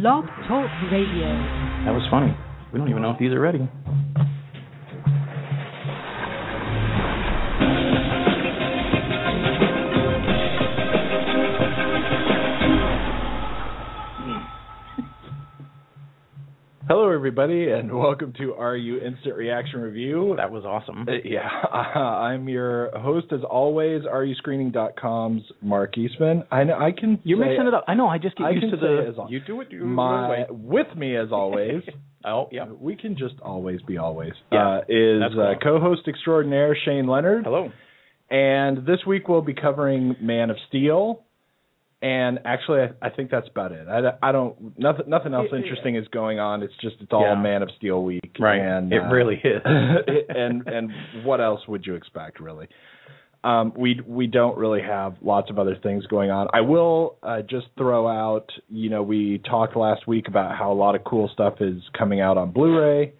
Blog Talk Radio. That was funny. We don't even know if these are ready. Hello, everybody, and welcome to RU Instant Reaction Review. That was awesome. Uh, yeah, I'm your host, as always, RUScreening.com's Mark Eastman. I know I can. You're mixing it up. I know. I just get I used to the. as you do it. You My with me, as always. Oh, yeah. We can just always be always. Yeah, uh, is that's uh, cool. co-host extraordinaire Shane Leonard, Hello. and this week we'll be covering Man of Steel. And actually, I, I think that's about it. I, I don't nothing nothing else interesting is going on. It's just it's all Yeah. Man of Steel week, Right. And It uh, really is. and and what else would you expect, really? Um, we we don't really have lots of other things going on. I will uh, just throw out, you know, we talked last week about how a lot of cool stuff is coming out on Blu-ray,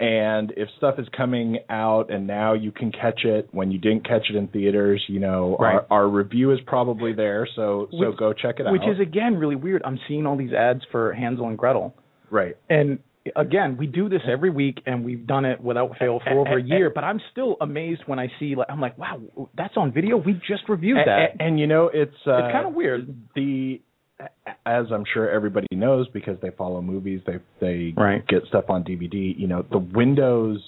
and if stuff is coming out and now you can catch it when you didn't catch it in theaters, you know, Right. our, our review is probably there, so so Which- go check it out. Which is again really weird. I'm seeing all these ads for Hansel and Gretel, right. and again, we do this every week, and we've done it without fail for over a year. But I'm still amazed when I see like I'm like, wow, that's on video. We just reviewed And, that. and, and, you know, it's uh, it's kind of weird. the as I'm sure everybody knows because they follow movies, they they Right. get stuff on DVD. You know, the windows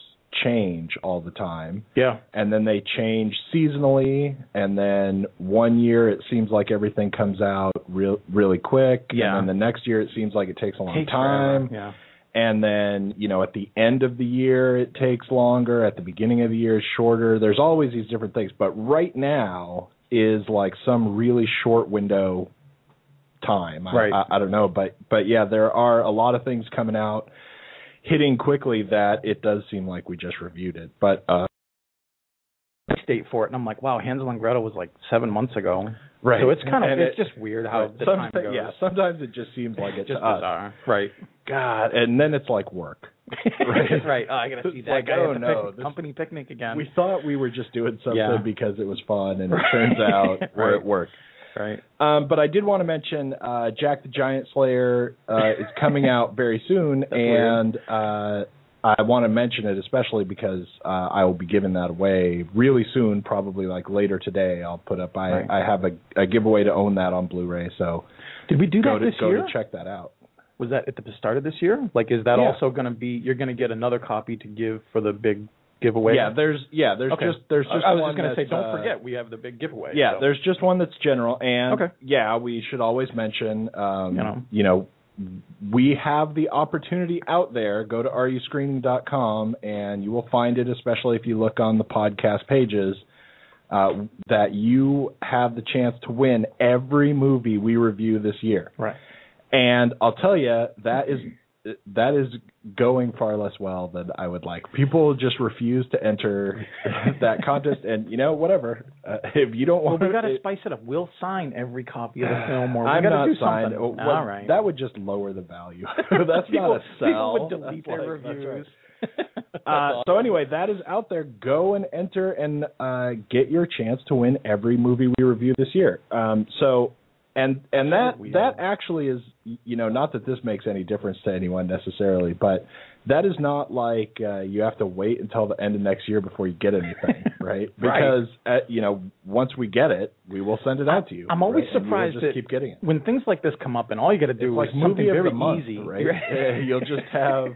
change all the time, Yeah. and then they change seasonally, and then one year it seems like everything comes out real really quick, Yeah. and then the next year it seems like it takes a long Takes time. forever. Yeah. And then, you know, at the end of the year, it takes longer. At the beginning of the year, it's shorter. There's always these different things. But right now is like some really short window time. I- Right. I, I don't know. But, but yeah, there are a lot of things coming out hitting quickly that it does seem like we just reviewed it. But, uh, State for it, and I'm like, wow, Hansel and Gretel was like seven months ago. right. So it's kind of And it's it- just weird how the sometimes, time goes. Yeah, sometimes it just seems like it's just us. bizarre. Right. God. And then it's like work. Right. right. Oh, I gotta see that like, guy oh, at the no, this- company picnic again. We thought we were just doing something Yeah. because it was fun, and it turns out we're at work. Right. Um, but I did want to mention uh, Jack the Giant Slayer uh, is coming out very soon, and uh, I want to mention it especially because uh, I will be giving that away really soon, probably like later today. I'll put up. I, Right. I have a, a giveaway to own that on Blu-ray, so Did we do that to this go year? to check that out. Was that at the start of this year? Like, is that Yeah. also going to be? You're going to get another copy to give for the big giveaway. Yeah, there's yeah, there's Okay. just there's just I, I was one just going to say, don't uh, forget, we have the big giveaway. Yeah, so. there's just one that's general, and Okay. yeah, we should always mention, um, You know. you know, we have the opportunity out there. Go to ruscreening.com, and you will find it, especially if you look on the podcast pages, uh, that you have the chance to win every movie we review this year. right. And I'll tell you that is that is going far less well than I would like. People just refuse to enter that contest, and you know whatever. Uh, if you don't Well, want, we got to spice it up. We'll sign every copy of the film, or we I'm got to not do signed. something. Well, All right. That would just lower the value. That's people, not a sell. People would delete That's their like- reviews. Uh, so anyway, that is out there. Go and enter and uh, get your chance to win every movie we review this year. Um, so, and and that that actually is, you know, not that this makes any difference to anyone necessarily, but that is not like uh, you have to wait until the end of next year before you get anything, right? Because uh, you know, once we get it, we will send it out to you. I'm always right? And you will surprised just that keep getting it. when things like this come up, and all you got to do It's like is something movie of very month, easy, right? You'll just have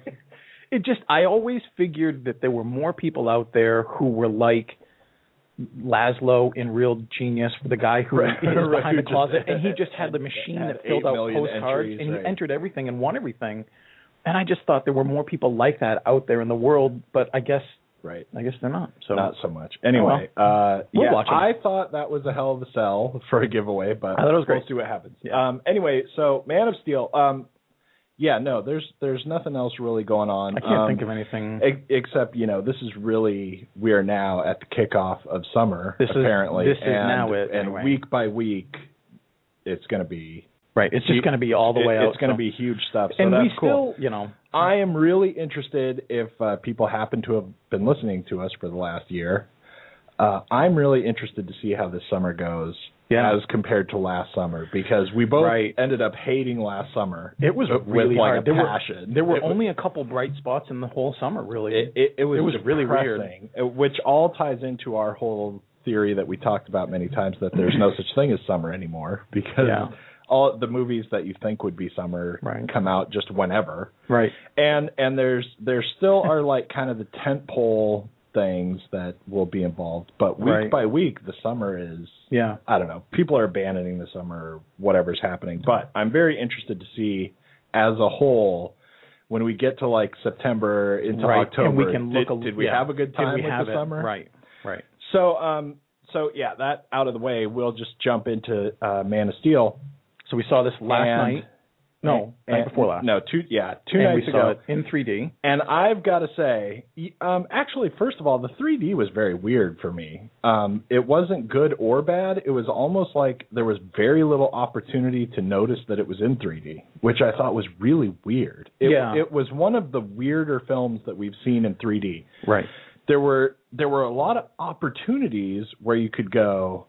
it just I always figured that there were more people out there who were like Laszlo in Real Genius, for the guy who Right, is right, behind the closet, and he just had the machine had that filled out postcards, entries, and he right. entered everything and won everything. And I just thought there were more people like that out there in the world, but I guess right. I guess they're not. So Not so much. Anyway, uh, We'll yeah, watch 'em. I thought that was a hell of a sell for a giveaway, but I thought it was great. we'll see what happens. Yeah. Um, anyway, so Man of Steel. Um, yeah, no, there's there's nothing else really going on. I can't Um, think of anything. ex- except you know this is really we are now at the kickoff of summer This is- apparently this is now it, and anyway. week by week it's going to be right. It's just going to be all the it- way out. it's going to so- be huge stuff so and that's we cool still, you know, I am really interested if uh, people happen to have been listening to us for the last year. Uh, I'm really interested to see how this summer goes Yeah. as compared to last summer because we both Right. ended up hating last summer. it was really like hard. a there passion. were there were It was- only a couple bright spots in the whole summer, really. It, it, it was It was really weird. uh, which all ties into our whole theory that we talked about many times that there's no such thing as summer anymore because Yeah. all the movies that you think would be summer Right. come out just whenever. right. and and there's there still are like kind of the tent pole things that will be involved but week Right. by week the summer is Yeah. i don't know people are abandoning the summer or whatever's happening but i'm very interested to see as a whole when we get to like september into right. october and we can look. did, a, did we yeah. have a good Did time we with have the it? summer Right. Right. so um so yeah that out of the way we'll just jump into uh man of steel So we saw this last night. No, and, night before last. no two yeah two and nights ago in 3D. And I've got to say, um, actually, first of all, the 3D was very weird for me. Um, it wasn't good or bad. It was almost like there was very little opportunity to notice that it was in 3D, which I thought was really weird. It, Yeah. it was one of the weirder films that we've seen in 3D. Right. There were there were a lot of opportunities where you could go,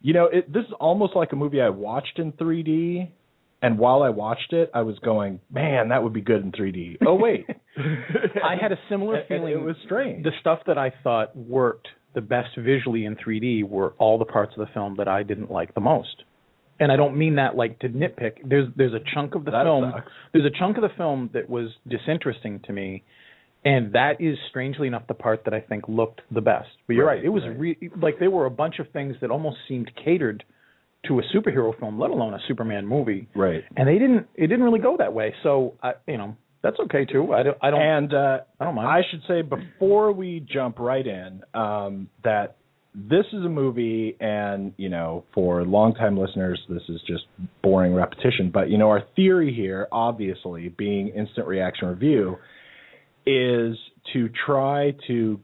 you know, it, this is almost like a movie I watched in 3D. And while I watched it, I was going, "Man, that would be good in 3D." Oh wait, I had a similar feeling. It was strange. The stuff that I thought worked the best visually in 3D were all the parts of the film that I didn't like the most. And I don't mean that like to nitpick. There's there's a chunk of the That film. sucks. There's a chunk of the film that was disinteresting to me, and that is strangely enough the part that I think looked the best. But you're right. Right, it was right. re- like there were a bunch of things that almost seemed catered to a superhero film, let alone a Superman movie. right. And they didn't. It didn't really go that way. So I, you know, that's okay too. I don't. I don't. And uh, I don't mind. I should say before we jump right in um, that this is a movie, and you know, for longtime listeners, this is just boring repetition. But you know, our theory here, obviously, being instant reaction review, is to try to,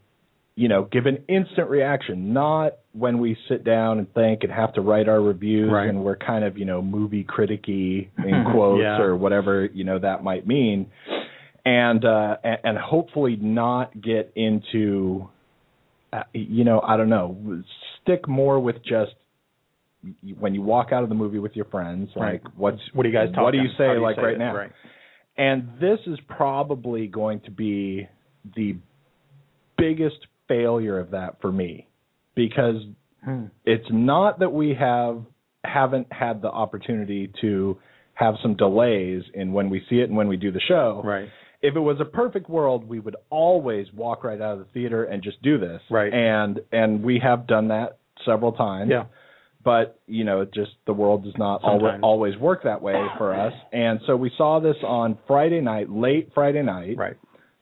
you know, give an instant reaction, not when we sit down and think and have to write our reviews Right. and we're kind of, you know, movie criticky in quotes Yeah. or whatever you know that might mean and uh and, and hopefully not get into uh, you know i don't know stick more with just when you walk out of the movie with your friends Right. like what's what do you guys talk? what do you say do like right it? now Right. and this is probably going to be the biggest failure of that for me because Hmm. it's not that we have haven't had the opportunity to have some delays in when we see it and when we do the show. Right. If it was a perfect world, we would always walk right out of the theater and just do this. Right. And and we have done that several times. Yeah. But you know, it just the world does not always, always work that way for us. And so we saw this on Friday night, late Friday night. Right.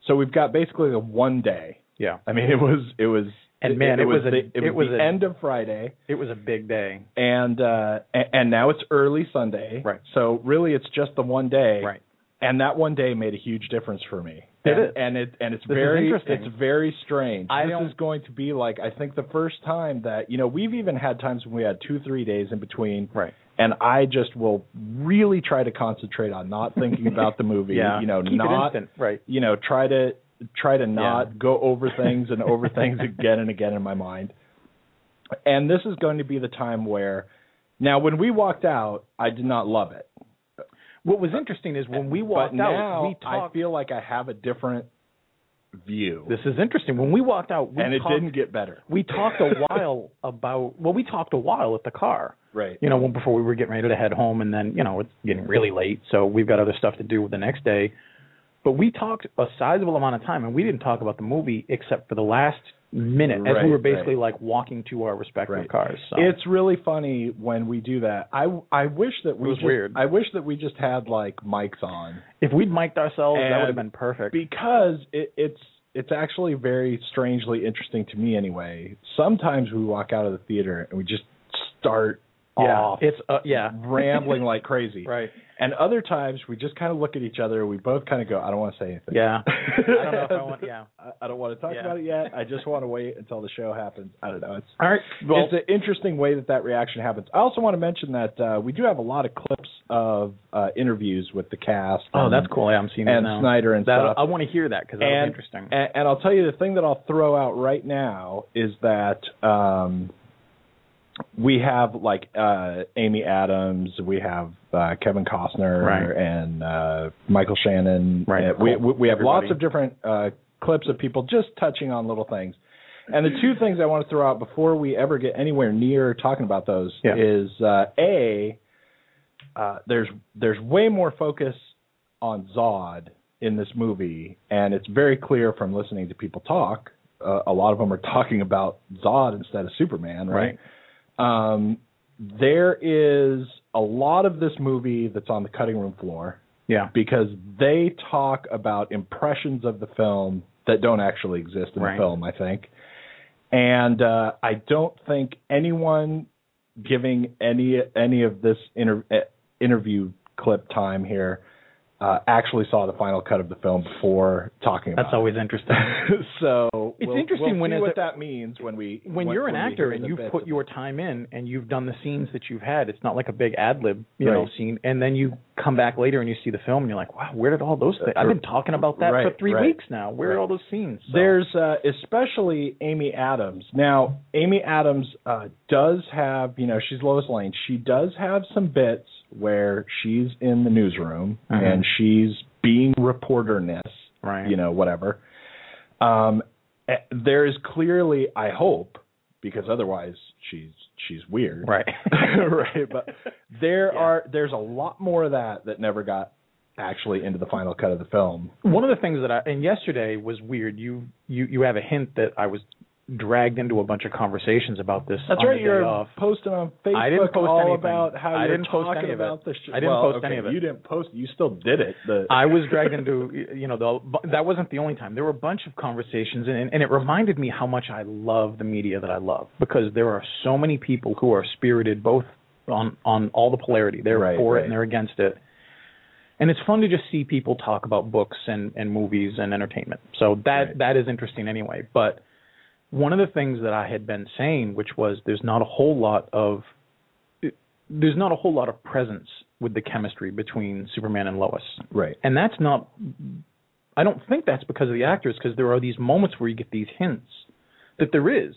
So we've got basically a one day. Yeah. I mean, it was it was And it, man, it was a- the, it it was, was the a- end of Friday It was a big day. and uh and, and now it's early Sunday. Right. So really it's just the one day. Right. And that one day made a huge difference for me. It and, is. and it and it's This very it's very strange. I this is going to be like I think the first time that you know we've even had times when we had two three days in between. Right. And I just will really try to concentrate on not thinking about the movie. Yeah. You know, Keep not. Right. you know try to try to not Yeah. go over things and over things again and again in my mind and this is going to be the time where now when we walked out i did not love it What was interesting is when we walked but out, now we talked. i feel like i have a different view this is interesting. When we walked out, we and it talked, didn't get better We talked a while about. Well, we talked a while at the car. right You know, when- before we were getting ready to head home, and then you know it's getting really late, so we've got other stuff to do the next day. But we talked a sizable amount of time, and we didn't talk about the movie except for the last minute, as Right, we were basically right. like walking to our respective Right. cars. So. it's really funny when we do that i i wish that we was just, weird. i wish that we just had like mics on if we'd mic'd ourselves, that would have been perfect. because it, it's it's actually very strangely interesting to me anyway. Sometimes we walk out of the theater and we just start yeah, off it's uh, yeah, rambling like crazy. right. And other times we just kind of look at each other. We both kind of go, "I don't want to say anything." Yeah. I don't know if I want. Yeah. I, I don't want to talk Yeah. about it yet. I just want to wait until the show happens. I don't know. It's All right. Well, it's an interesting way that that reaction happens. I also want to mention that uh, we do have a lot of clips of uh, interviews with the cast. oh, and- that's cool. Yeah, I'm seeing that and now. Snyder and that, stuff. I want to hear that because that's interesting. And, and I'll tell you the thing that I'll throw out right now is that um, we have like uh, Amy Adams, we have uh, Kevin Costner, Right. and uh, Michael Shannon. Right, Uh, we, cool. we we have lots of different uh, clips of people just touching on little things. And the two things I want to throw out before we ever get anywhere near talking about those Yeah. is uh, a uh, there's there's way more focus on Zod in this movie, and it's very clear from listening to people talk. Uh, a lot of them are talking about Zod instead of Superman, right? Um, there is a lot of this movie that's on the cutting room floor yeah. because they talk about impressions of the film that don't actually exist in Right. the film, I think. And uh, I don't think anyone giving any any of this inter- eh, interview clip time here uh, actually saw the final cut of the film before talking about That's always interesting. so It's we'll- interesting we'll when see what a- that means when we when you're an actor and you've put your time in and you've done the scenes that you've had, it's not like a big ad lib, you know, scene. And then you come back later and you see the film and you're like, wow, where did all those things? I've been talking about that Right, for three right, weeks now. Where right. are all those scenes? So- There's uh, especially Amy Adams. Now, Amy Adams uh, does have, you know, she's Lois Lane. She does have some bits where she's in the newsroom Mhm. and she's being reporterness, right. you know, whatever. Um, eh, there is clearly, I hope, because otherwise she's she's weird, right. right? But there Yeah. are there's a lot more of that that never got actually into the final cut of the film. One of the things that I and yesterday was weird. You you you have a hint that I was dragged into a bunch of conversations about this. That's on right. You're posting on Facebook I didn't post all anything. about how I you're didn't post any of it. about the sh- I didn't well, post okay, any of it. You didn't post. You still did it. The, I was dragged into you know the that wasn't the only time. There were a bunch of conversations and and it reminded me how much I love the media that I love because there are so many people who are spirited both on on all the polarity. They're Right, for right. it and they're against it. And it's fun to just see people talk about books and and movies and entertainment. So that Right. that is interesting anyway, but one of the things that I had been saying, which was there's not a whole lot of there's not a whole lot of presence with the chemistry between Superman and Lois. right. And that's not I don't think that's because of the actors because there are these moments where you get these hints that there is.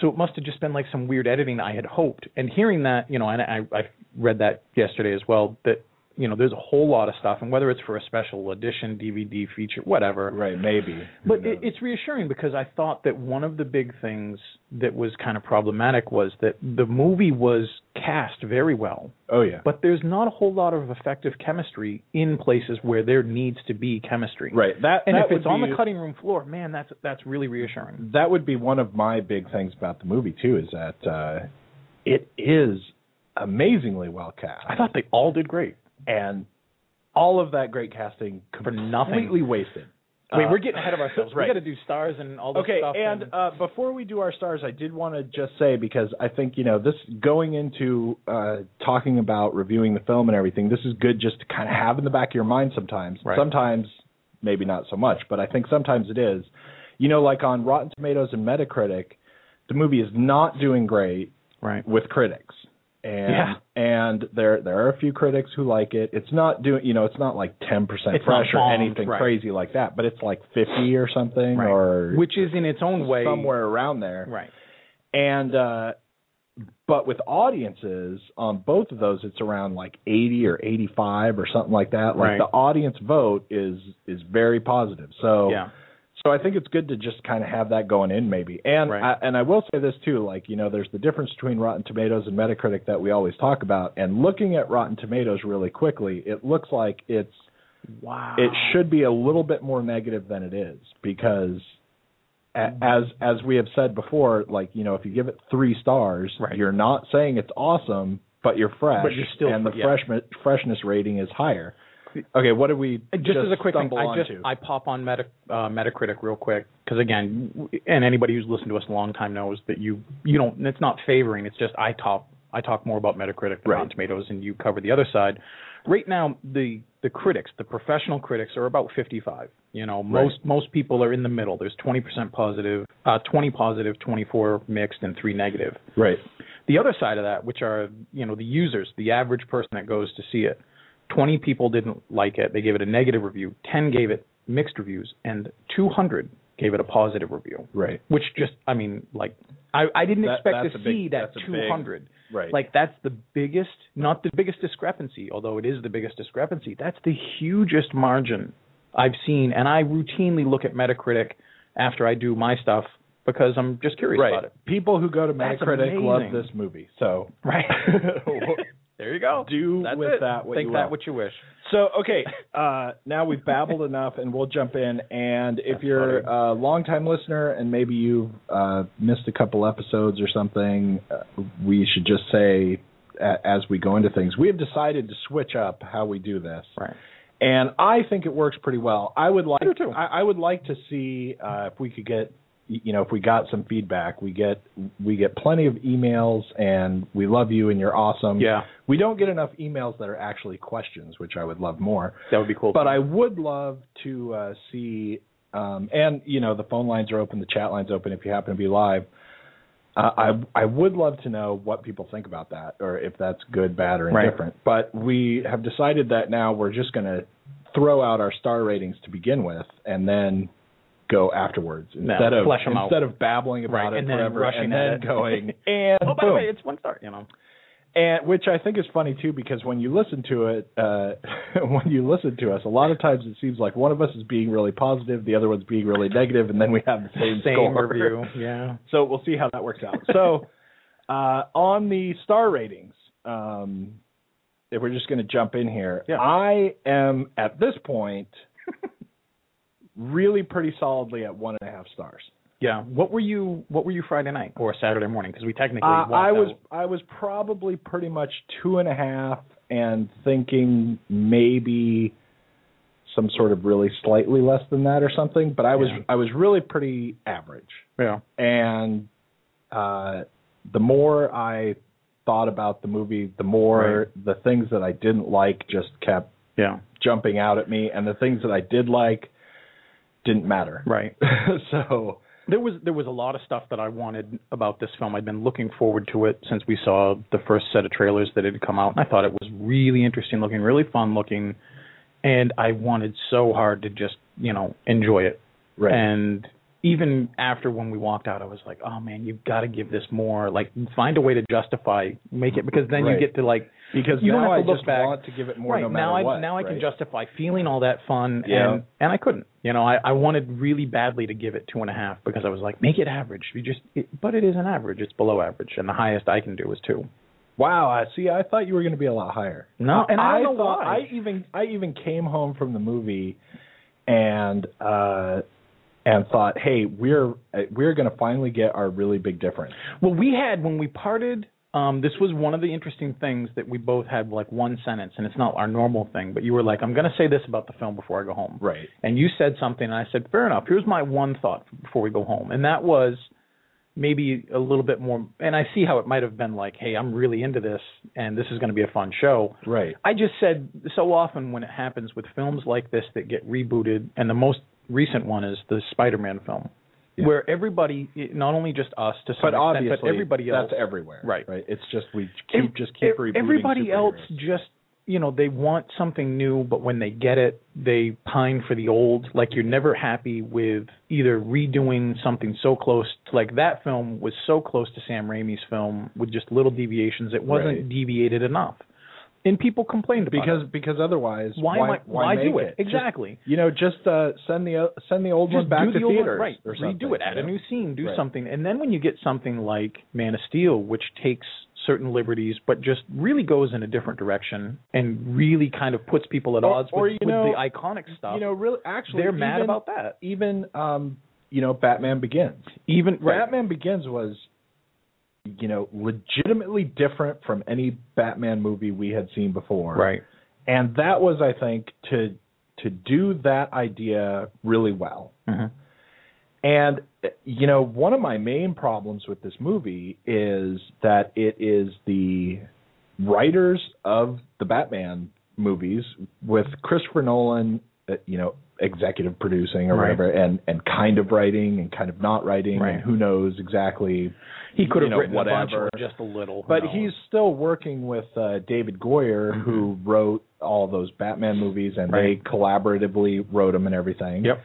So it must have just been like some weird editing I had hoped. And hearing that, you know, and I I read that yesterday as well that you know, there's a whole lot of stuff and whether it's for a special edition, DVD feature, whatever. Right. Maybe. But it, it's reassuring because I thought that one of the big things that was kind of problematic was that the movie was cast very well, oh yeah. but there's not a whole lot of effective chemistry in places where there needs to be chemistry. right. That And that if it's would on the cutting room floor, man, that's that's really reassuring. that would be one of my big things about the movie too. Is that uh, it is amazingly well cast. I thought they all did great. And all of that great casting For nothing. completely wasted. Wait, Uh, we're getting ahead of ourselves. right. We got to do stars and all this Okay, stuff. and uh, before we do our stars, I did want to just say because I think you know this going into uh, talking about reviewing the film and everything. This is good just to kind of have in the back of your mind sometimes. Right. Sometimes maybe not so much, but I think sometimes it is. You know, like on Rotten Tomatoes and Metacritic, the movie is not doing great right. with critics. And Yeah. and there there are a few critics who like it. It's not doing you know, it's not like ten percent fresh or bombed, anything right. crazy like that, but it's like fifty or something Right. or Which is in its own way somewhere around there. Right. And uh but with audiences on both of those it's around like 80 or 85 or something like that. Like Right. the audience vote is is very positive. So Yeah. So I think it's good to just kind of have that going in, maybe. And Right. I, and I will say this too, like you know, there's the difference between Rotten Tomatoes and Metacritic that we always talk about. And looking at Rotten Tomatoes really quickly, it looks like it's Wow. it should be a little bit more negative than it is because as as we have said before, like you know, if you give it three stars, Right. you're not saying it's awesome, but you're fresh, But you're still- and the yeah. fresh freshness rating is higher. Okay, what did we just, as a quick thing, I just onto? I pop on Meta, uh, Metacritic real quick because again, and anybody who's listened to us a long time knows that you you don't. It's not favoring. It's just I talk I talk more about Metacritic than Right. Rotten Tomatoes, and you cover the other side. right now the the critics, the professional critics, are about 55. You know, most most people are in the middle. There's 20% positive, uh, 20 positive, 24 mixed, and three negative. Right. The other side of that, which are you know the users, the average person that goes to see it, 20 people didn't like it. They gave it a negative review. 10 gave it mixed reviews, and 200 gave it a positive review. Right. Which just, I mean, like I I didn't That- expect to see big- that that's a big- 200. Right. Like that's the biggest, not the biggest discrepancy, although it is the biggest discrepancy. That's the hugest margin I've seen, and I routinely look at Metacritic after I do my stuff because I'm just curious right. about it. People who go to Metacritic love this movie. So Right. there you go. do That's with it. that what Think you that will. what you wish. So okay, uh, now we've babbled enough, and we'll jump in. And if That's you're funny. a longtime listener and maybe you've uh, missed a couple episodes or something, uh, we should just say as we go into things, we have decided to switch up how we do this. Right. and I think it works pretty well. I would like. I, I would like to see uh, if we could get you know if we got some feedback. We get we get plenty of emails, and we love you, and you're awesome. Yeah. We don't get enough emails that are actually questions, which I would love more. That would be cool. But I would love to uh, see, um, and you know, the phone lines are open, the chat lines open if you happen to be live. Uh, I I would love to know what people think about that, or if that's good, bad, or Right. indifferent. But we have decided that now we're just going to throw out our star ratings to begin with, and then go afterwards No, instead of flesh 'em out. instead of babbling about Right, it and forever, rushing and then it. going and oh, by boom the way, it's one star. You know. and which I think is funny too because when you listen to it, uh, when you listen to us, a lot of times it seems like one of us is being really positive, the other one's being really negative, and then we have the same, Same score. review. Yeah. So we'll see how that works out. So uh, on the star ratings, um, if we're just going to jump in here, Yeah. I am at this point really pretty solidly at one and a half stars. Yeah. What were you? What were you Friday night or Saturday morning? Because we technically. Uh, I was out. I was probably pretty much two and a half and thinking maybe some sort of really slightly less than that or something. But I was Yeah. I was really pretty average. Yeah. And uh, the more I thought about the movie, the more the things that I didn't like just kept Yeah. jumping out at me, and the things that I did like didn't matter. Right. so There was there was a lot of stuff that I wanted about this film. I'd been looking forward to it since we saw the first set of trailers that had come out. And I thought it was really interesting looking, really fun looking, and I wanted so hard to just you know enjoy it. right. And even after when we walked out, I was like, oh man, you've got to give this more. Like find a way to justify, make it because then Right. you get to like because you don't now have to I look just back. want to give it more right no matter now I what. now I can justify feeling all that fun Yeah. and and I couldn't. You know, I I wanted really badly to give it two and a half because I was like, make it average. You just, it, but it is an average. It's below average, and the highest I can do is two. Wow, I see. I thought you were going to be a lot higher. No, and I don't know thought why. I even I even came home from the movie and uh and thought, hey, we're uh, we're going to finally get our really big difference. Well, we had when we parted. Um, this was one of the interesting things that we both had like one sentence, and it's not our normal thing. But you were like, "I'm going to say this about the film before I go home." Right. And you said something, and I said, "Fair enough." Here's my one thought before we go home, and that was maybe a little bit more. And I see how it might have been like, "Hey, I'm really into this, and this is going to be a fun show." Right. I just said so often when it happens with films like this that get rebooted, and the most recent one is the Spider-Man film, Yeah. where everybody, not only just us to some But extent, obviously, but everybody else, that's everywhere. Right. Right. It's just we keep just keep. Everybody else just you know they want something new, but when they get it, they pine for the old. Like you're never happy with either redoing something so close to like that film was so close to Sam Raimi's film with just little deviations. It wasn't Right. deviated enough, and people complained about because it. because otherwise why why, I- why make do it? Just- Exactly. you know, just uh, send the send the old just one back to the theaters right? or something. Redo it, add you a new scene, do Right. something, and then when you get something like Man of Steel, which takes certain liberties, but just really goes in a different direction and really kind of puts people at odds or, with, know- the iconic stuff. You know, really, actually, they're mad about that. Even um, you know, Batman Begins. Even right, Batman Begins was, you know, legitimately different from any Batman movie we had seen before. right, And that was, I think, to to do that idea really well. hmm And you know, one of my main problems with this movie is that it is the writers of the Batman movies with Christopher Nolan, you know, executive producing or Right. whatever, and and kind of writing and kind of not writing, Right. and who knows exactly. He could have know, written whatever. a just a little. But he's still working with uh, David Goyer, who wrote all those Batman movies, and Right. they collaboratively wrote them and everything. Yep.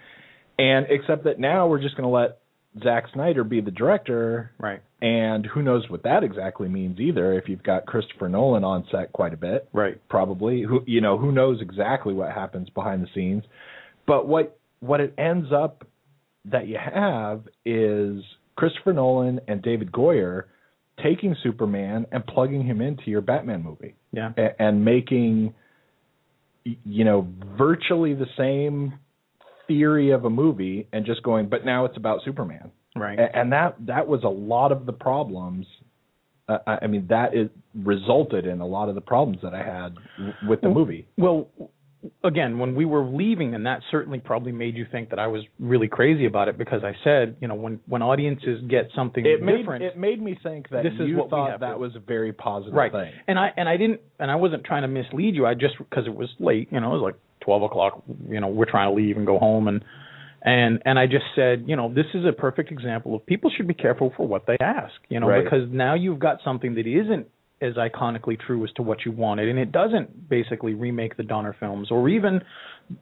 And except that now we're just going to let Zack Snyder be the director, right. and who knows what that exactly means either. If you've got Christopher Nolan on set quite a bit, Right. probably who you know who knows exactly what happens behind the scenes. But what what it ends up that you have is Christopher Nolan and David Goyer taking Superman and plugging him into your Batman movie Yeah. and making you know virtually the same theory of a movie and just going but now it's about Superman Right. And that that was a lot of the problems uh, I mean that is resulted in a lot of the problems that I had w- with the movie Well, again, when we were leaving, and that certainly probably made you think that I was really crazy about it because I said, you know, when when audiences get something it made different, it made me think that This is you what thought that to- was a very positive right? thing And I and I didn't and I wasn't trying to mislead you. I just because it was late, you know, it was like twelve o'clock. You know, we're trying to leave and go home, and and and I just said, you know, this is a perfect example of people should be careful for what they ask, you know, Right. because now you've got something that isn't as iconically true as to what you wanted, and it doesn't basically remake the Donner films or even,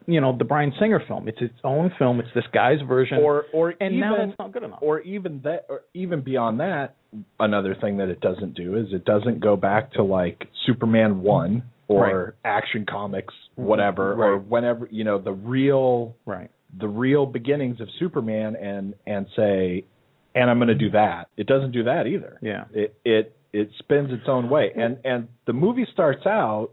you know, the Bryan Singer film. It's its own film. It's this guy's version, or or and even now that's not good enough. or even that or even beyond that another thing that it doesn't do is it doesn't go back to like superman 1 or action comics whatever or whenever you know the real right, the real beginnings of superman and and say and i'm going to do that. It doesn't do that either. Yeah, it it it spins its own way. And and the movie starts out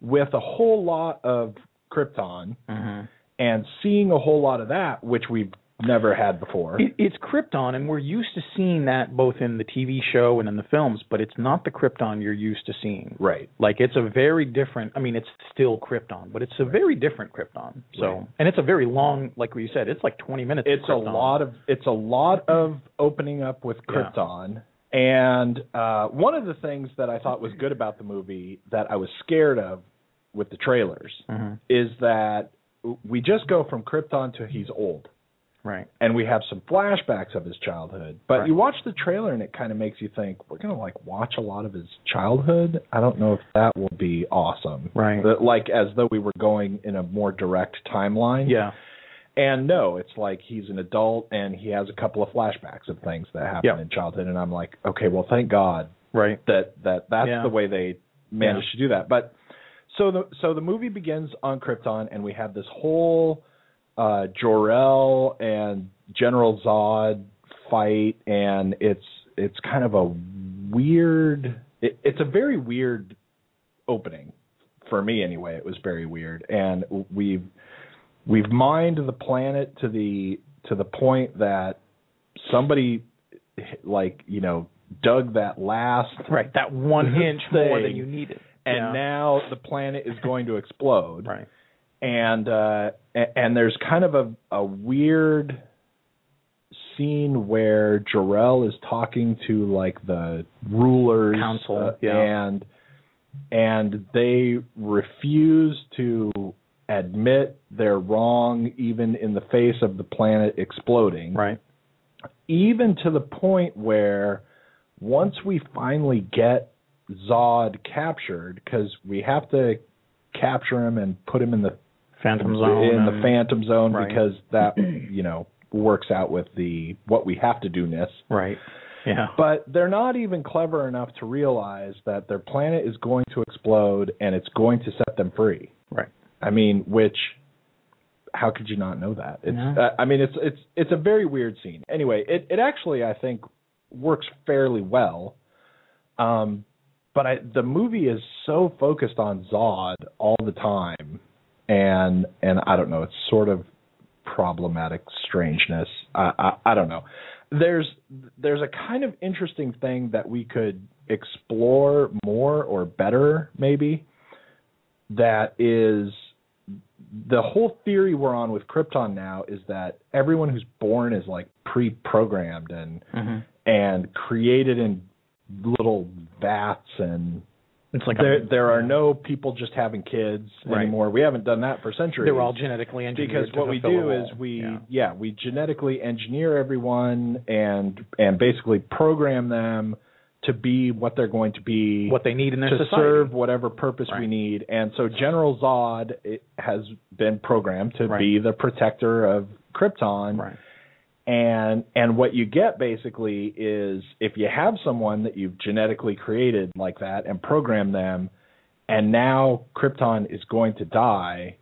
with a whole lot of krypton mm-hmm. and seeing a whole lot of that which we've never had before It, it's Krypton, and we're used to seeing that both in the TV show and in the films, but it's not the Krypton you're used to seeing. right Like it's a very different. I mean, it's still Krypton, but it's a very different Krypton. So, Right. and it's a very long, like you said, it's like 20 minutes. it's a lot of it's a lot of opening up with Yeah. Krypton. And uh, one of the things that I thought was good about the movie that I was scared of with the trailers Mhm. is that we just go from Krypton to he's old. Right. And we have some flashbacks of his childhood. But Right. you watch the trailer and it kind of makes you think we're going to like watch a lot of his childhood. I don't know if that will be awesome. Right. That- Like as though we were going in a more direct timeline. Yeah. And no, it's like he's an adult and he has a couple of flashbacks of things that happened Yeah. in childhood, and I'm like, okay, well, thank God Right. that that that's Yeah. the way they managed to do that. But so the so the movie begins on Krypton, and we have this whole uh, Jor-El and General Zod fight, and it's it's kind of a weird. It, it's a very weird opening for me anyway. It was very weird, and we've we've mined the planet to the to the point that somebody like you know dug that last Right. That one inch more than you needed. and yeah. now the planet is going to explode Right. And uh and there's kind of a a weird scene where Jor-El is talking to like the rulers Council, uh, yeah. and and they refuse to admit they're wrong even in the face of the planet exploding Right. even to the point where once we finally get Zod captured, because we have to capture him and put him in the Phantom Zone. in the Phantom Zone Right. because that you know works out with the what we have to do ness. Right. Yeah. But they're not even clever enough to realize that their planet is going to explode and it's going to set them free. Right. I mean, which how could you not know that? It's Yeah. uh, I mean it's it's it's a very weird scene. Anyway, it it actually I think works fairly well. Um but I the movie is so focused on Zod all the time and and I don't know, it's sort of problematic strangeness. I I, I don't know. There's there's a kind of interesting thing that we could explore more or better maybe that is the whole theory we're on with Krypton now is that everyone who's born is like pre-programmed and hmm and created in little vats and It's like there a, there are no people just having kids Right. anymore. We haven't done that for centuries. they're all genetically engineered because what we do is we yeah. we genetically engineer everyone and and basically program them to be what they're going to be what they need in their to society. serve whatever purpose we need. And so General Zod it has been programmed to Right. be the protector of Krypton. Right. And and what you get basically is if you have someone that you've genetically created like that and program them and now Krypton is going to die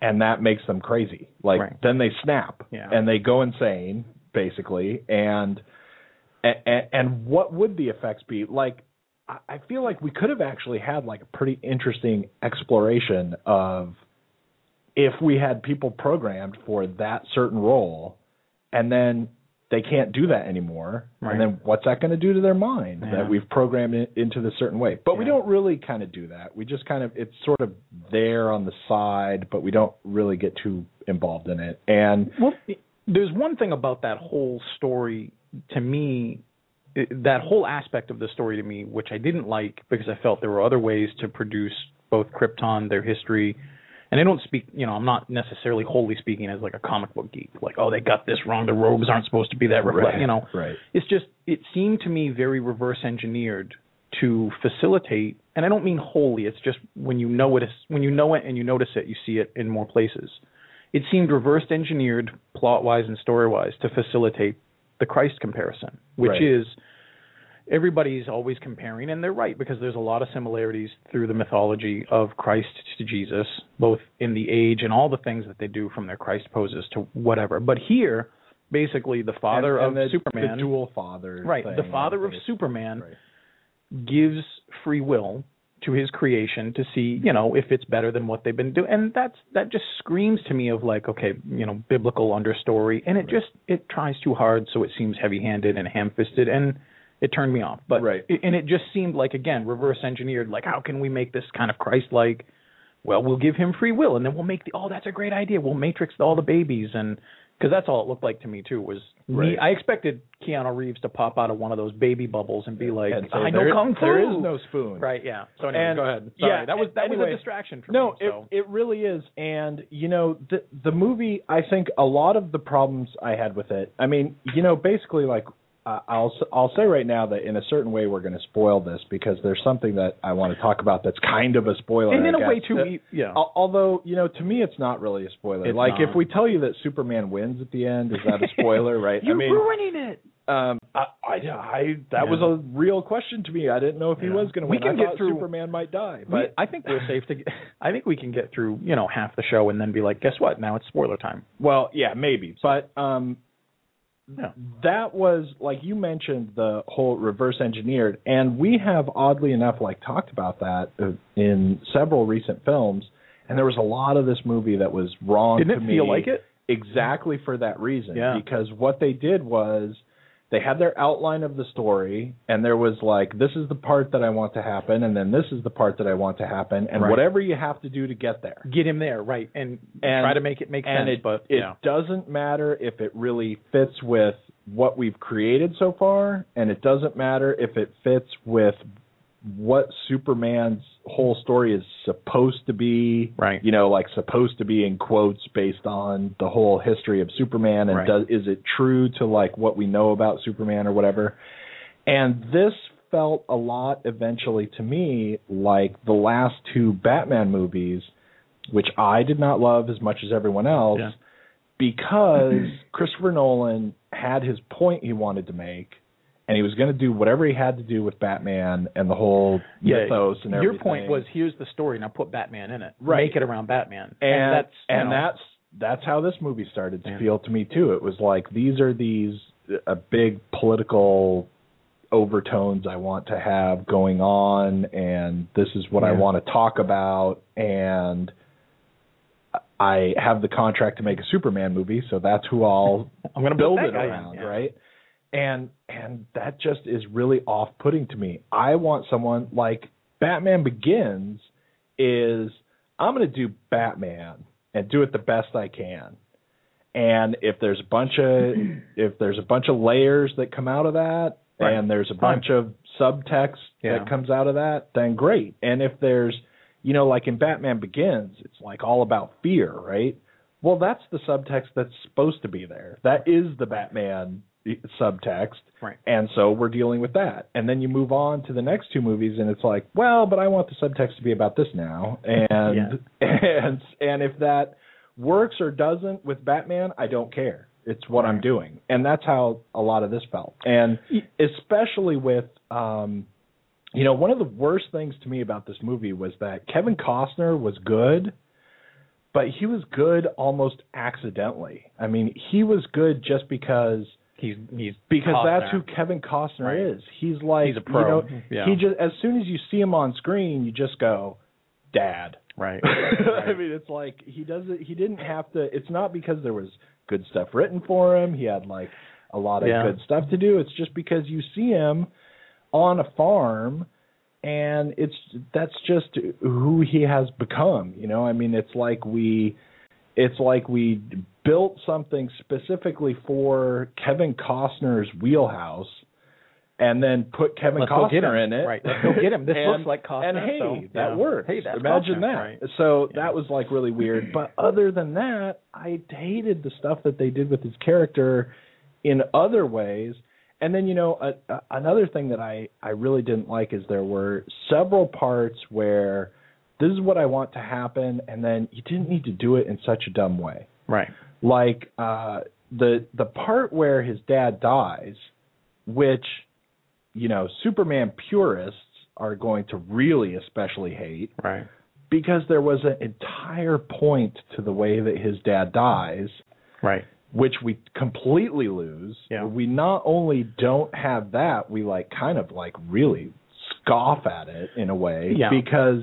and that makes them crazy. Like Right. then they snap Yeah. and they go insane basically and and, and what would the effects be? Like I- I feel like we could have actually had like a pretty interesting exploration of if we had people programmed for that certain role and then they can't do that anymore Right. and then what's that going to do to their mind Yeah. that we've programmed it into this certain way but we don't really kind of do that we just kind of it's sort of there on the side but we don't really get too involved in it and Well, there's one thing about that whole story to me, that whole aspect of the story to me, which I didn't like because I felt there were other ways to produce both Krypton, their history, and I don't speak, you know, I'm not necessarily wholly speaking as like a comic book geek, like, oh, they got this wrong, the rogues aren't supposed to be that, reflect, you know. right It's just, it seemed to me very reverse engineered to facilitate, and I don't mean wholly. It's just when you know it, is, when you know it and you notice it, you see it in more places. It seemed reverse engineered, plot wise and story wise, to facilitate the Christ comparison, which Right. is everybody's always comparing, and they're right because there's a lot of similarities through the mythology of Christ to Jesus, both in the age and all the things that they do from their Christ poses to whatever. But here, basically, the father and, and of the, Superman, the dual father right, the father of. Superman Right. gives free will to his creation to see, you know, if it's better than what they've been doing. And that's that just screams to me of like, okay, you know, biblical understory. And it just it tries too hard, so it seems heavy-handed and ham-fisted, and it turned me off. But Right. and it just seemed like again reverse engineered. Like, how can we make this kind of Christ-like? Well, we'll give him free will, and then we'll make the. Oh, that's a great idea. We'll matrix all the babies, and because that's all it looked like to me too. Was Right. me, I expected Keanu Reeves to pop out of one of those baby bubbles and be like, And say, I know there- kung fu. there is no spoon Right. Yeah. So anyway, And- go ahead. Sorry, yeah, that was that was a distraction for no, me. So. it it really is, and you know the the movie. I think a lot of the problems I had with it. I mean, you know, basically like uh, I'll s- I'll say right now that in a certain way we're going to spoil this because there's something that I want to talk about that's kind of a spoiler. and in I a way too, That- yeah. Although you know, to me, it's not really a spoiler. It's like not. if we tell you that Superman wins at the end, is that a spoiler? right? You're I mean, ruining it. um, I, I, I that Yeah. was a real question to me. I didn't know if he was going to We can I get through- Superman might die, We- but I think we're safe to. Get, I think we can get through, you know, half the show and then be like, guess what? Now it's spoiler time. Well, yeah, maybe. But um Yeah. that was like you mentioned the whole reverse engineered and we have oddly enough like talked about that uh, in several recent films and there was a lot of this movie that was wrong Didn't to it me feel like it? exactly for that reason Yeah. because what they did was they had their outline of the story and there was like this is the part that I want to happen and then this is the part that I want to happen and Right. whatever you have to do to get there Get him there, right? And, And- try to make it make sense. it, but it doesn't matter if it really fits with what we've created so far, and it doesn't matter if it fits with what Superman's whole story is supposed to be. Right. You know, like supposed to be in quotes based on the whole history of Superman, and Right. does is it true to like what we know about Superman or whatever? And this felt a lot eventually to me like the last two Batman movies, which I did not love as much as everyone else, Yeah. because Christopher Nolan had his point he wanted to make, and he was going to do whatever he had to do with Batman and the whole yeah. mythos and everything. Your point was here's the story. Now put Batman in it. Right. Make it around Batman. and, that's and know, that's that's how this movie started to Yeah. feel to me too. It was like these are these uh, big political overtones I want to have going on, and this is what I want to talk about, and I have the contract to make a Superman movie, so that's who I'll I'm going to build it around, yeah. right? And and that just is really off-putting to me. I want someone like Batman Begins is I'm going to do Batman and do it the best I can. And if there's a bunch of if there's a bunch of layers that come out of that, Right. and there's a bunch of subtext Yeah. that comes out of that, then great. And if there's, you know, like in Batman Begins, it's like all about fear, right? Well, that's the subtext that's supposed to be there. That is the Batman subtext. Right. And so we're dealing with that. And then you move on to the next two movies and it's like, well, but I want the subtext to be about this now. And and and if that works or doesn't with Batman, I don't care. It's what I'm doing. And that's how a lot of this felt. And especially with um you know, one of the worst things to me about this movie was that Kevin Costner was good, but he was good almost accidentally. I mean, he was good just because He's he's because Costner. that's who Kevin Costner Right. is. He's like He's a pro. You know, Yeah. He just as soon as you see him on screen, you just go, "Dad." right. I mean, it's like he doesn't. He didn't have to. It's not because there was good stuff written for him. He had like a lot of Yeah. good stuff to do. It's just because you see him on a farm, and it's that's just who he has become. You know, I mean, it's like we, it's like we built something specifically for Kevin Costner's wheelhouse. And then put Kevin Let's Costner in it. Right, let's go get him. This And- looks like Costner, And hey, so, that yeah. works. Hey, Imagine Costner, that. right. So Yeah. that was like really weird. But other than that, I hated the stuff that they did with his character in other ways. And then you know a, a, another thing that I I really didn't like is there were several parts where this is what I want to happen, and then you didn't need to do it in such a dumb way Right. like uh the the part where his dad dies which you know superman purists are going to really especially hate Right. because there was an entire point to the way that his dad dies Right. which we completely lose Yeah. we not only don't have that we like kind of like really scoff at it in a way Yeah. because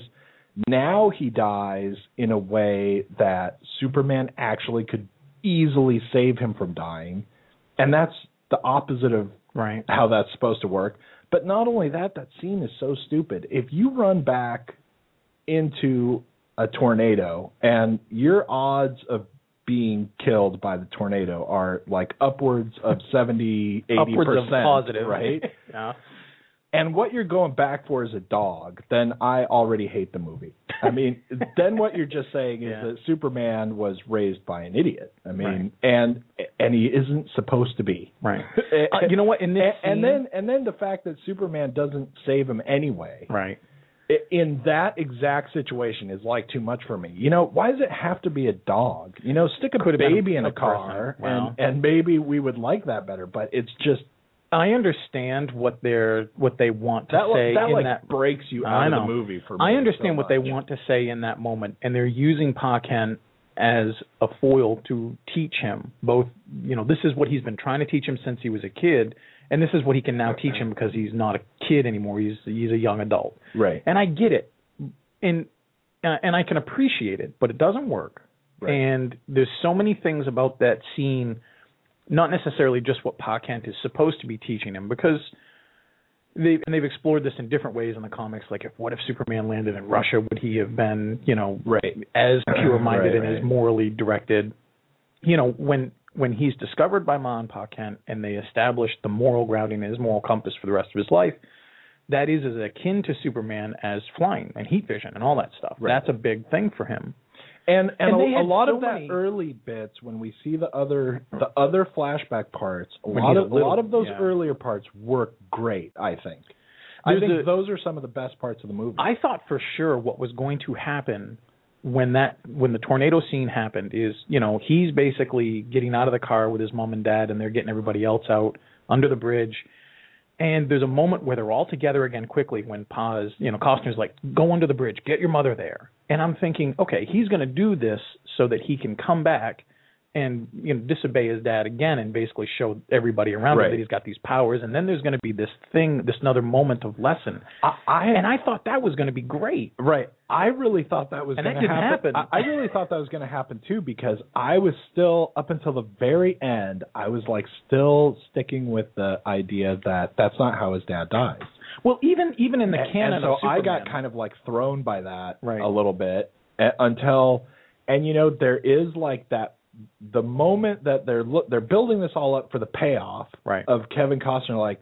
now he dies in a way that Superman actually could easily save him from dying. And that's the opposite of Right. how that's supposed to work. But not only that, that scene is so stupid. If you run back into a tornado and your odds of being killed by the tornado are like upwards of 70, 80%, of positive. right? yeah. And what you're going back for is a dog, then I already hate the movie. I mean, then what you're just saying is Yeah. that Superman was raised by an idiot. I mean, and and he isn't supposed to be. Right. Uh, you know what? In this and, and then and then the fact that Superman doesn't save him anyway Right. in that exact situation is like too much for me. You know, why does it have to be a dog? You know, stick a Could baby in a a car. Wow. and and maybe we would like that better, but it's just I understand what they're what they want to that say that in like that breaks you I know. of the movie for me. I understand so what they want to say in that moment, and they're using Pa Kent as a foil to teach him both. You know, this is what he's been trying to teach him since he was a kid, and this is what he can now teach him because he's not a kid anymore. He's he's a young adult, Right. and I get it, and uh, and I can appreciate it, but it doesn't work. Right. And there's so many things about that scene, not necessarily just what Pa Kent is supposed to be teaching him, because they and they've explored this in different ways in the comics. Like, if what if Superman landed in Russia, would he have been, you know, Right. as pure-minded Right, and right. as morally directed? You know, when when he's discovered by Ma and Pa Kent, and they establish the moral grounding in his moral compass for the rest of his life, that is as akin to Superman as flying and heat vision and all that stuff. That's a big thing for him. And and, And a, a lot so of that many- early bits when we see the other the other flashback parts, a When lot of a little- a lot of those yeah. earlier parts work great. I think. I think a- those are some of the best parts of the movie. I thought for sure what was going to happen when that when the tornado scene happened is you know he's basically getting out of the car with his mom and dad and they're getting everybody else out under the bridge and there's a moment where they're all together again quickly when Pa's you know Costner's like go under the bridge get your mother there. And I'm thinking okay he's going to do this so that he can come back and you know disobey his dad again and basically show everybody around Right. him that he's got these powers and then there's going to be this thing this another moment of lesson I, I and I thought that was going to be great Right. I really thought that was And going that to didn't happen. happen. I, I really thought that was going to happen too because I was still up until the very end. I was like still sticking with the idea that that's not how his dad dies. Well, even even in the And- canon and so I got kind of like thrown by that Right. a little bit until, and you know there is like that the moment that they're look they're building this all up for the payoff Right. of Kevin Costner like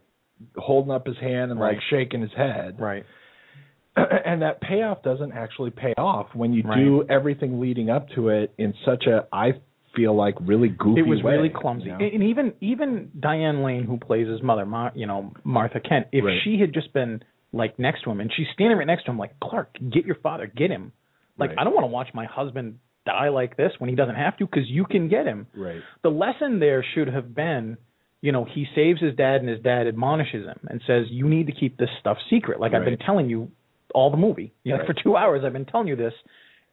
holding up his hand and Right. like shaking his head. Right. and that payoff doesn't actually pay off when you do everything leading up to it in such a I feel like really goofy it was way, really clumsy. you know? And even even Diane Lane, who plays his mother, Mar- you know Martha Kent, if Right. she had just been like next to him, and she's standing right next to him, like Clark, get your father, get him. Like Right. I don't want to watch my husband die like this when he doesn't have to, because you can get him. Right. The lesson there should have been, you know, he saves his dad, and his dad admonishes him and says, "You need to keep this stuff secret." Like I've been telling you all the movie. You know, Right. for two hours I've been telling you this.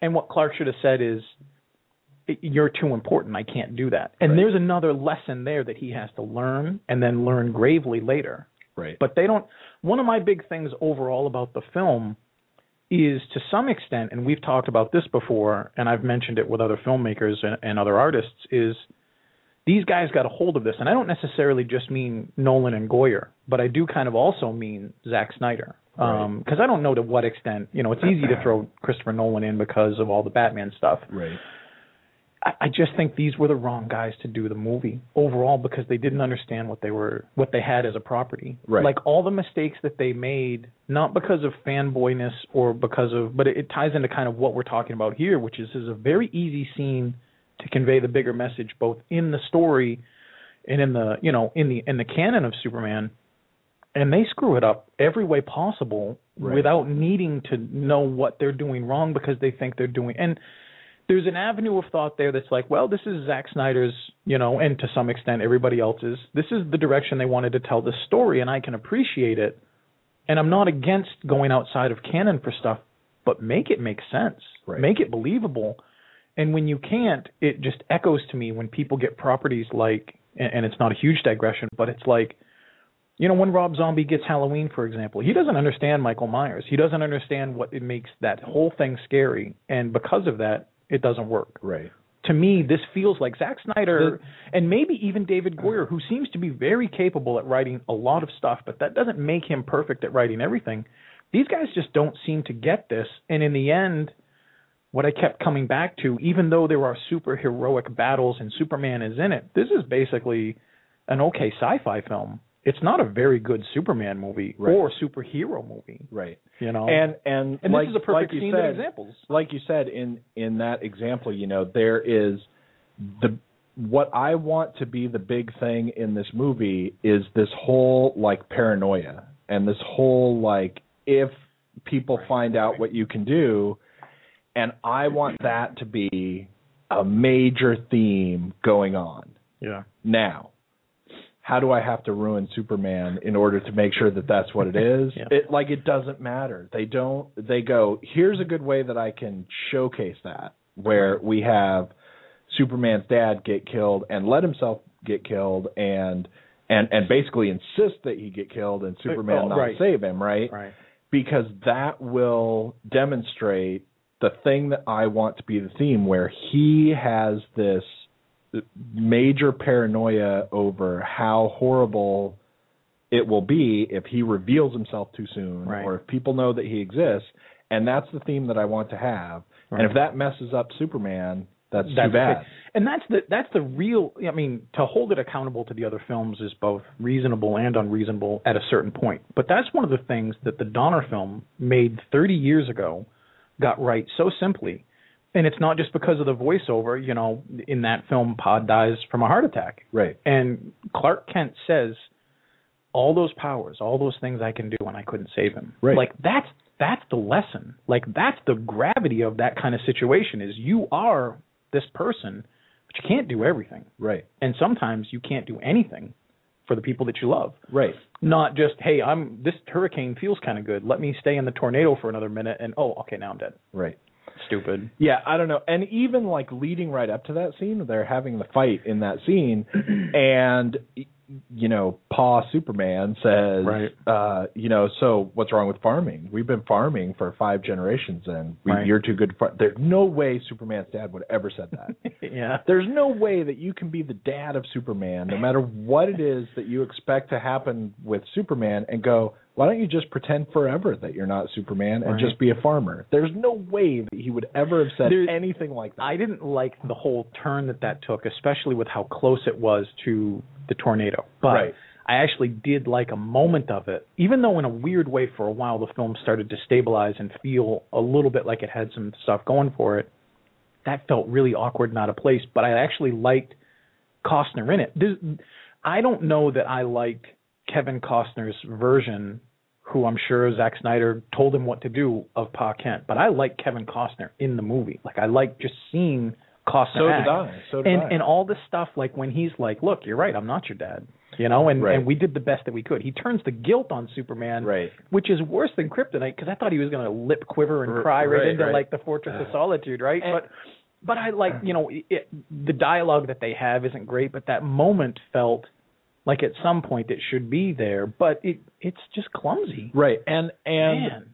And what Clark should have said is, "You're too important. I can't do that." And Right. there's another lesson there that he has to learn and then learn gravely later. Right. But they don't. One of my big things overall about the film is to some extent, and we've talked about this before, and I've mentioned it with other filmmakers and, and other artists, is these guys got a hold of this, and I don't necessarily just mean Nolan and Goyer, but I do kind of also mean Zack Snyder, because um, I don't know to what extent. You know, it's easy to throw Christopher Nolan in because of all the Batman stuff. right. I, I just think these were the wrong guys to do the movie overall because they didn't understand what they were what they had as a property. Right. Like all the mistakes that they made, not because of fanboyness or because of, but it, it ties into kind of what we're talking about here, which is is a very easy scene to convey the bigger message both in the story and in the you know in the in the canon of Superman. And they screw it up every way possible Right. without needing to know what they're doing wrong because they think they're doing and there's an avenue of thought there that's like, well, this is Zack Snyder's, you know, and to some extent everybody else's. This is the direction they wanted to tell the story, and I can appreciate it. And I'm not against going outside of canon for stuff, but make it make sense, Right. make it believable. And when you can't, it just echoes to me when people get properties like, and, and it's not a huge digression, but it's like, you know, when Rob Zombie gets Halloween, for example, he doesn't understand Michael Myers. He doesn't understand what it makes that whole thing scary, and because of that, it doesn't work. Right. To me, this feels like Zack Snyder and maybe even David Goyer, who seems to be very capable at writing a lot of stuff, but that doesn't make him perfect at writing everything. These guys just don't seem to get this, and in the end, what I kept coming back to, even though there are super heroic battles and Superman is in it, this is basically an okay sci-fi film. It's not a very good Superman movie Right. or superhero movie, Right. you know. And and, and like, this is a perfect like scene said, of examples. like you said in in that example, you know, there is the what I want to be the big thing in this movie is this whole like paranoia and this whole like if people find out what you can do and I want that to be a major theme going on. Yeah. Now, how do I have to ruin Superman in order to make sure that that's what it is? Yeah. It like it doesn't matter. They don't. They go. Here's a good way that I can showcase that, where we have Superman's dad get killed and let himself get killed, and and and basically insist that he get killed and Superman oh, not right. save him, right? Right. because that will demonstrate the thing that I want to be the theme where he has this major paranoia over how horrible it will be if he reveals himself too soon Right. or if people know that he exists and that's the theme that I want to have and if that messes up Superman that's, That's too bad. And that's the that's the real. I mean, to hold it accountable to the other films is both reasonable and unreasonable at a certain point. But that's one of the things that the Donner film made 30 years ago got right so simply. And it's not just because of the voiceover. You know, in that film, Pa dies from a heart attack. right And Clark Kent says, "All those powers, all those things I can do, and I couldn't save him." Right. Like that's that's the lesson. Like that's the gravity of that kind of situation. Is you are this person, but you can't do everything, right and sometimes you can't do anything for the people that you love. right Not just, hey, I'm this hurricane feels kind of good. Let me stay in the tornado for another minute, and oh, okay, now I'm dead. right Stupid. Yeah, I don't know. And even like leading right up to that scene, they're having the fight in that scene, and you know, Pa Superman says, Right. uh, you know, so what's wrong with farming? We've been farming for five generations, and we, Right. you're too good. For There's no way Superman's dad would ever said that. yeah. There's no way that you can be the dad of Superman, no matter what it is that you expect to happen with Superman, and go, why don't you just pretend forever that you're not Superman and Right. just be a farmer? There's no way that he would ever have said There- anything like that. I didn't like the whole turn that that took, especially with how close it was to the tornado. But Right. I actually did like a moment of it, even though in a weird way for a while the film started to stabilize and feel a little bit like it had some stuff going for it. That felt really awkward and out of place, but I actually liked Costner in it. I don't know that I liked Kevin Costner's version, who I'm sure Zack Snyder told him what to do of Pa Kent, but I like Kevin Costner in the movie. Like I like just seeing Costner So act. did I. So did and I. and all this stuff like when he's like, "Look, you're right. I'm not your dad." You know, and Right. and we did the best that we could. He turns the guilt on Superman, Right. which is worse than Kryptonite because I thought he was going to lip quiver and cry right, right, into right. like the Fortress of Solitude, right? And- but but I like you know it, the dialogue that they have isn't great, but that moment felt like at some point it should be there, but it it's just clumsy. Right. And and Man.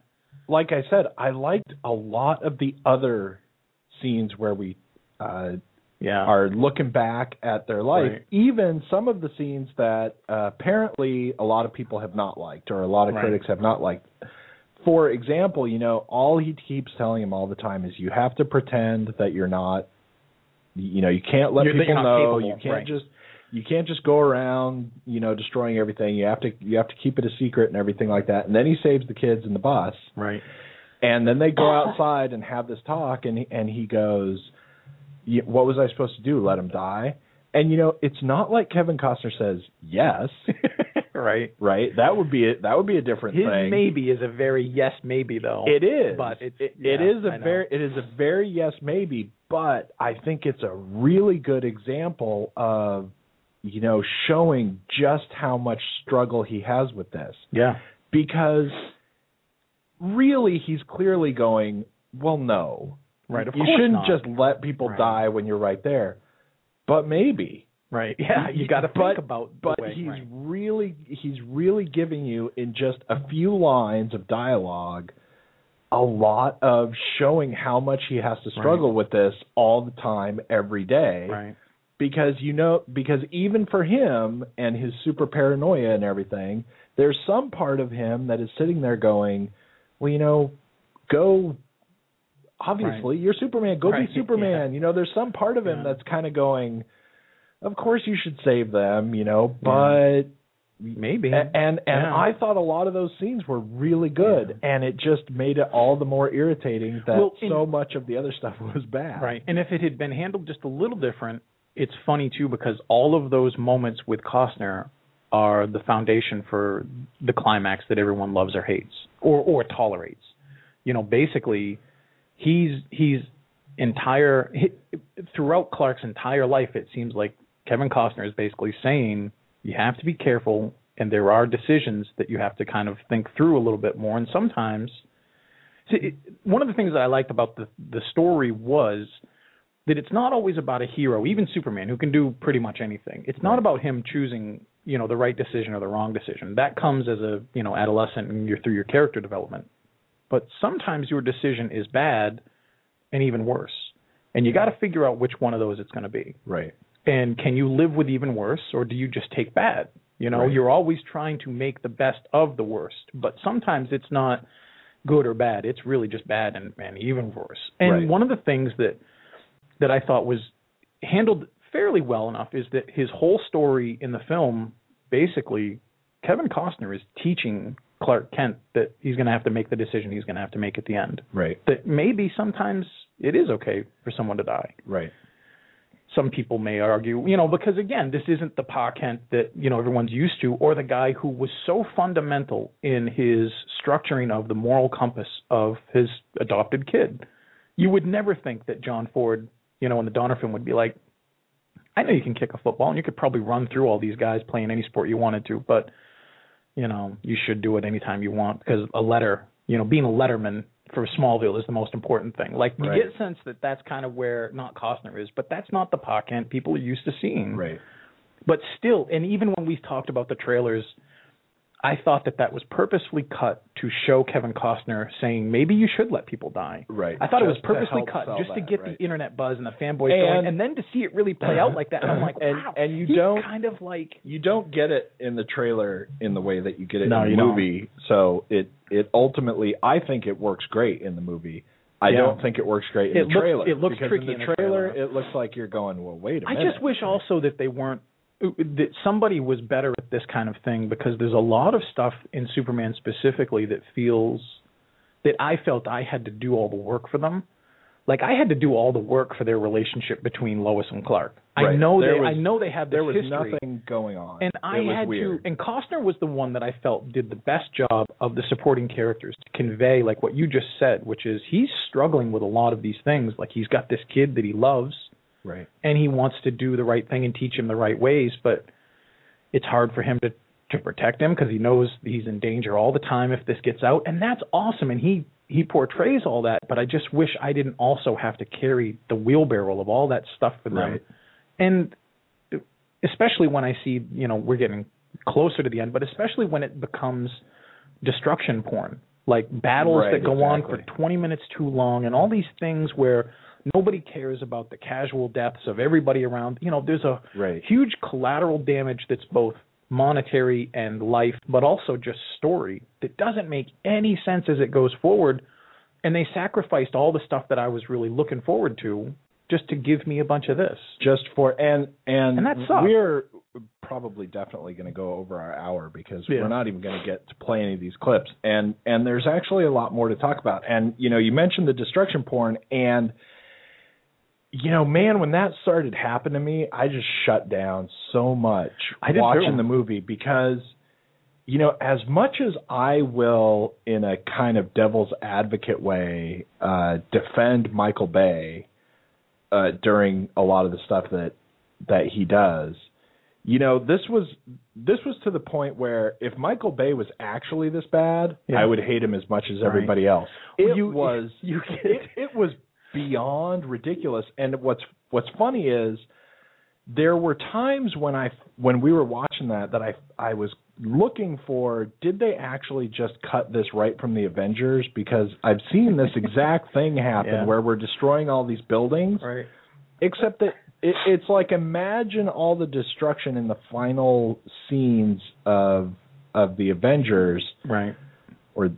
like I said, I liked a lot of the other scenes where we uh Yeah. are looking back at their life, Right. even some of the scenes that uh, apparently a lot of people have not liked or a lot of Right. critics have not liked. For example, you know, all he keeps telling him all the time is you have to pretend that you're not you know, you can't let You're- people know, capable, you can't right. just you can't just go around, you know, destroying everything. You have to you have to keep it a secret and everything like that. And then he saves the kids in the bus. Right. And then they go outside and have this talk, and he, and he goes, "Y- "What was I supposed to do? Let him die?" And you know, it's not like Kevin Costner says yes, right. right? That would be a, that would be a different His thing. maybe is a very yes maybe though. It is, But it's- it, yeah, it is a very it is a very yes maybe, but I think it's a really good example of you know showing just how much struggle he has with this Yeah. because really he's clearly going, well, no, Right. Of you course shouldn't not. just let people Right. die when you're right there. But maybe. Right. Yeah. You got to think about But way, he's right. really he's really giving you in just a few lines of dialogue a lot of showing how much he has to struggle with this all the time every day Right. Because you know because even for him and his super paranoia and everything there's some part of him that is sitting there going well you know go obviously you're superman go Right, be superman you know there's some part of him Yeah. that's kind of going of course you should save them you know but Maybe. and and Yeah. I thought a lot of those scenes were really good, and it just made it all the more irritating that Well, so much of the other stuff was bad. Right. And if it had been handled just a little different, it's funny too because all of those moments with Costner are the foundation for the climax that everyone loves or hates or or tolerates. You know, basically he's he's entire he, throughout Clark's entire life it seems like Kevin Costner is basically saying you have to be careful and there are decisions that you have to kind of think through a little bit more and sometimes See, it, one of the things that I liked about the the story was that it's not always about a hero, even Superman, who can do pretty much anything. It's not about him choosing, you know, the right decision or the wrong decision. That comes as a, you know, adolescent and you're through your character development. But sometimes your decision is bad and even worse. And you got to figure out which one of those it's going to be. Right. And can you live with even worse or do you just take bad? You know, Right. you're always trying to make the best of the worst, but sometimes it's not good or bad. It's really just bad and, and even worse. And Right. one of the things that that I thought was handled fairly well enough is that his whole story in the film basically Kevin Costner is teaching Clark Kent that he's going to have to make the decision he's going to have to make at the end. Right. That maybe sometimes it is okay for someone to die Right. some people may argue, you know, because again, this isn't the Pa Kent that you know everyone's used to, or the guy who was so fundamental in his structuring of the moral compass of his adopted kid. You would never think that Glenn Ford, you know, in the Donner film would be like, I know you can kick a football and you could probably run through all these guys playing any sport you wanted to, but you know, you should do it anytime you want because a letter, you know, being a letterman for Smallville is the most important thing. Like you Right. get a sense that that's kind of where not Costner is, but that's not the Pa Kent people are used to seeing. Right. But still, and even when we talked about the trailers, I thought that that was purposefully cut to show Kevin Costner saying maybe you should let people die. Right. I thought it was purposely cut just to get right. the internet buzz and the fanboys And- going, and then to see it really play out like that. And I'm like, And- wow. and you don't- kind of like You don't get it in the trailer in the way that you get it No, in the don't. movie. So it it ultimately I think it works great in the movie. I Yeah. don't think it works great in It the looks- trailer. it looks tricky in the in the trailer, trailer. it looks like you're going, well, wait a I minute. I just wish also that they weren't that somebody was better at this kind of thing because there's a lot of stuff in Superman specifically that feels that I felt I had to do all the work for them. Like I had to do all the work for their relationship between Lois and Clark. I know There they was- I know they had this There was history. nothing going on. And I had weird. to, and Costner was the one that I felt did the best job of the supporting characters to convey, like what you just said, which is he's struggling with a lot of these things. Like he's got this kid that he loves, Right. and he wants to do the right thing and teach him the right ways, but it's hard for him to to protect him because he knows he's in danger all the time if this gets out, and that's awesome. And he he portrays all that, but I just wish I didn't also have to carry the wheelbarrow of all that stuff for them. Right. And especially when I see, you know, we're getting closer to the end, but especially when it becomes destruction porn, like battles Right, that go on for 20 minutes too long, and all these things where nobody cares about the casual deaths of everybody around. You know, there's a Right. huge collateral damage that's both monetary and life, but also just story that doesn't make any sense as it goes forward. And they sacrificed all the stuff that I was really looking forward to just to give me a bunch of this. just for and and, And that sucks. we're probably definitely going to go over our hour because Yeah. we're not even going to get to play any of these clips and and there's actually a lot more to talk about and you know you mentioned the destruction porn and you know man when that started happening to me i just shut down so much watching too. the movie because you know as much as i will in a kind of devil's advocate way uh defend michael bay uh during a lot of the stuff that that he does you know this was this was to the point where if michael bay was actually this bad Yeah. i would hate him as much as Right. everybody else Well, it you- was you it, it was beyond ridiculous and what's what's funny is there were times when I when we were watching that that I I was looking for did they actually just cut this right from the Avengers because I've seen this exact thing happen Yeah. where we're destroying all these buildings Right. except that it, it's like imagine all the destruction in the final scenes of of the Avengers Right. or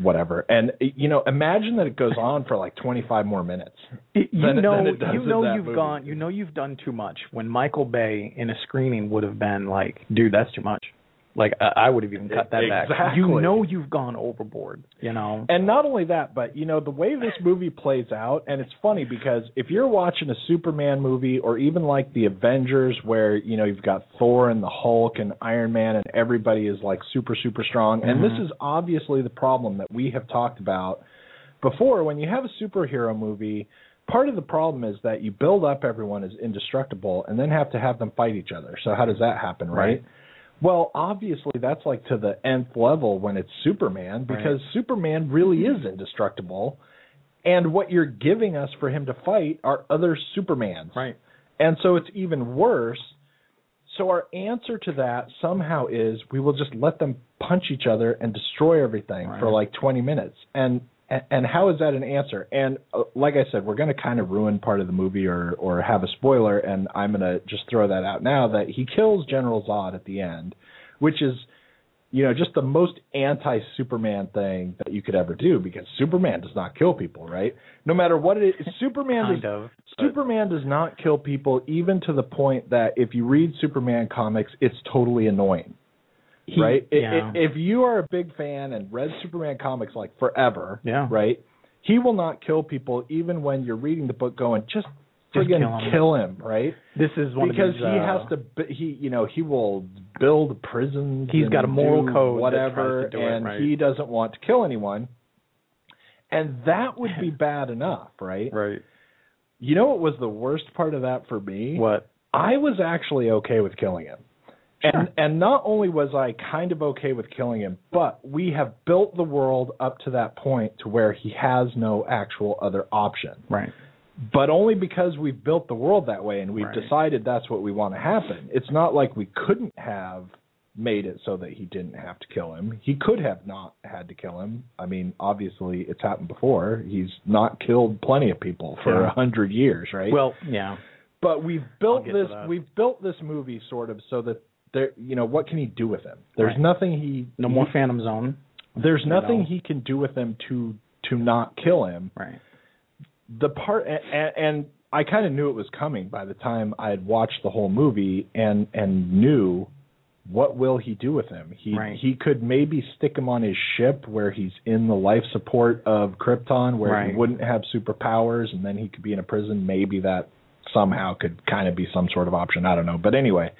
whatever and you know imagine that it goes on for like 25 more minutes It, you than know, than it does you know, you've movie. gone. You know, you've done too much. When Michael Bay in a screening would have been like, "Dude, that's too much." Like I, I would have even cut that back. Exactly. You know, you've gone overboard. You know. And not only that, but you know the way this movie plays out, and it's funny because if you're watching a Superman movie or even like the Avengers, where you know you've got Thor and the Hulk and Iron Man, and everybody is like super super strong, and this mm-hmm. is obviously the problem that we have talked about before. When you have a superhero movie, part of the problem is that you build up everyone as indestructible, and then have to have them fight each other. So how does that happen, right? Right. Well, obviously that's like to the nth level when it's Superman because Superman really is indestructible. And what you're giving us for him to fight are other Supermans. Right. And so it's even worse. So our answer to that somehow is we will just let them punch each other and destroy everything for like 20 minutes. And and how is that an answer? And uh, like I said, we're going to kind of ruin part of the movie or or have a spoiler and I'm going to just throw that out now that he kills General Zod at the end, which is you know just the most anti-Superman thing that you could ever do because Superman does not kill people, right? No matter what it is, Superman Kind does of. Superman does not kill people, even to the point that if you read Superman comics, it's totally annoying. He- right? Yeah. i- If you are a big fan and read Superman comics like forever, Yeah. right? He will not kill people, even when you're reading the book, going just Just friggin' kill him. kill him, right? This is one because of these, he uh, has to. He, you know, he will build prisons. He's got a moral code whatever, do it, and right. he doesn't want to kill anyone. And that would be bad enough, right? Right. You know what was the worst part of that for me? What? I was actually okay with killing him. And and not only was I kind of okay with killing him, but we have built the world up to that point to where he has no actual other option. Right. But only because we've built the world that way and we've Right. decided that's what we want to happen. It's not like we couldn't have made it so that he didn't have to kill him. He could have not had to kill him. I mean, obviously it's happened before. He's not killed plenty of people for a Yeah. hundred years, right? Well, yeah. but we've built this we've built this movie sort of so that there you know what can he do with him there's Right. nothing he No more Phantom Zone. there's nothing know. he can do with him to to not kill him Right. the part and, and I kind of knew it was coming by the time I had watched the whole movie and and knew what will he do with him? He Right. he could maybe stick him on his ship where he's in the life support of Krypton where he wouldn't have superpowers and then he could be in a prison. Maybe that somehow could kind of be some sort of option. I don't know. But anyway,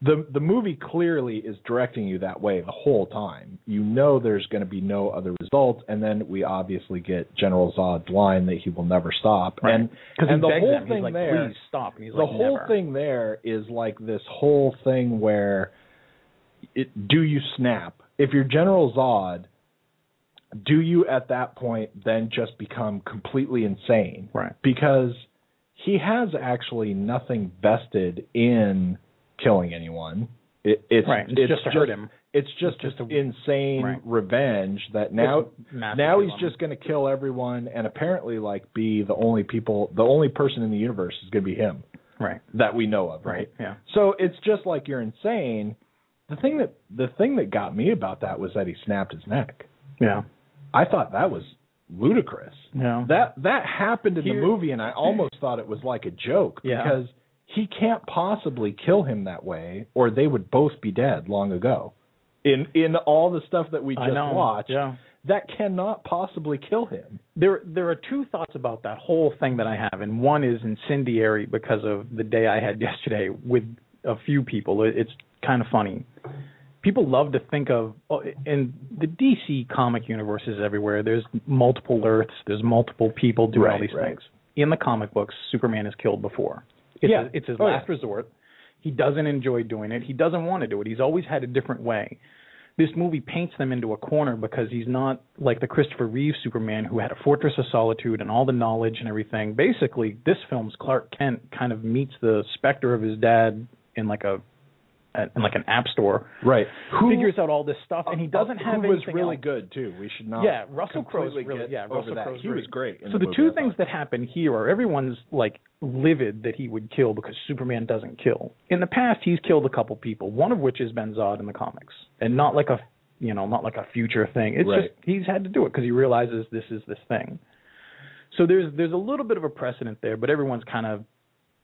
the the movie clearly is directing you that way the whole time. You know there's going to be no other result, and then we obviously get General Zod's line that he will never stop. Right. And the whole them. thing like, there, stop. The like, whole never. thing there is like this whole thing where it, do you snap if you're General Zod? Do you at that point then just become completely insane? Right. Because he has actually nothing vested in killing anyone. It, it's Right. It's it's just to hurt him. It's just, It's just just a- insane Right. revenge that now now he's just going to kill everyone and apparently like be the only people the only person in the universe is going to be him Right. that we know of, right? Yeah. So it's just like you're insane. The thing that the thing that got me about that was that he snapped his neck. Yeah. I thought that was ludicrous. Yeah. That that happened in Here- the movie and I almost thought it was like a joke Yeah. because he can't possibly kill him that way or they would both be dead long ago. In in all the stuff that we just watched, Yeah. that cannot possibly kill him. There, there are two thoughts about that whole thing that I have, and one is incendiary because of the day I had yesterday with a few people. It- It's kind of funny. People love to think of, oh, in the DC comic universe is everywhere. There's multiple Earths. There's multiple people doing all Right, these right. things. In the comic books, Superman is killed before. It's, Yeah. it's his Oh, last yeah. resort. He doesn't enjoy doing it. He doesn't want to do it. He's always had a different way this movie paints them into a corner because he's not like the Christopher Reeve Superman who had a fortress of solitude and all the knowledge and everything. Basically, this film's Clark Kent kind of meets the specter of his dad in like a in like an app store. Right. Who figures out all this stuff and he doesn't have who was really else. good too. We should not Yeah, Russell Crowe's really yeah, Russell that. Crowe's he was great. so the, the, two things that happen here are everyone's like livid that he would kill because Superman doesn't kill. In the past, he's killed a couple people, one of which has been Zod in the comics, and not like a you know not like a future thing. It's Right. just he's had to do it because he realizes this is this thing. So there's there's a little bit of a precedent there, but everyone's kind of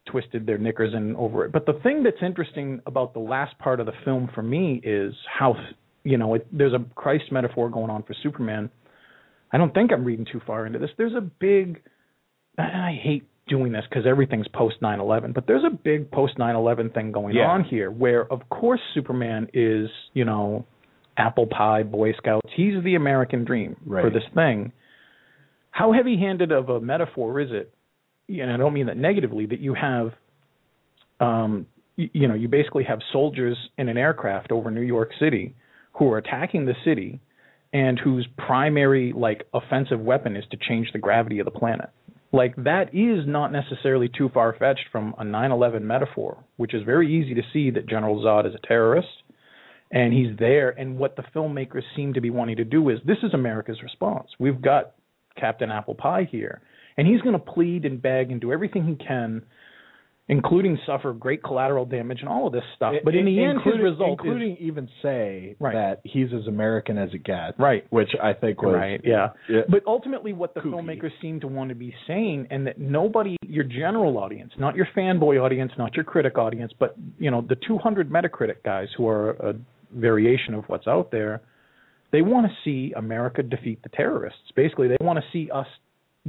twisted their knickers in over it. But the thing that's interesting about the last part of the film for me is how you know it, there's a Christ metaphor going on for Superman. I don't think I'm reading too far into this. There's a big and I hate doing this because everything's post 9/11, but there's a big post 9/11 thing going Yeah. on here where of course Superman is, you know, apple pie boy scouts. He's the American dream for this thing. How heavy-handed of a metaphor is it? And I don't mean that negatively that you have um you, you know, you basically have soldiers in an aircraft over New York City who are attacking the city and whose primary like offensive weapon is to change the gravity of the planet. Like that is not necessarily too far fetched from a 9/11 metaphor, which is very easy to see that General Zod is a terrorist and he's there and what the filmmakers seem to be wanting to do is this is America's response. We've got Captain Apple Pie here and he's going to plead and beg and do everything he can including suffer great collateral damage and all of this stuff. But in the end his result including is even say Right. that he's as American as it gets, Right. Which I think was right, yeah. Yeah. But ultimately, what the Kooky. filmmakers seem to want to be saying, and that nobody, your general audience, not your fanboy audience, not your critic audience, but you know the 200 Metacritic guys who are a variation of what's out there, they want to see America defeat the terrorists. Basically, they want to see us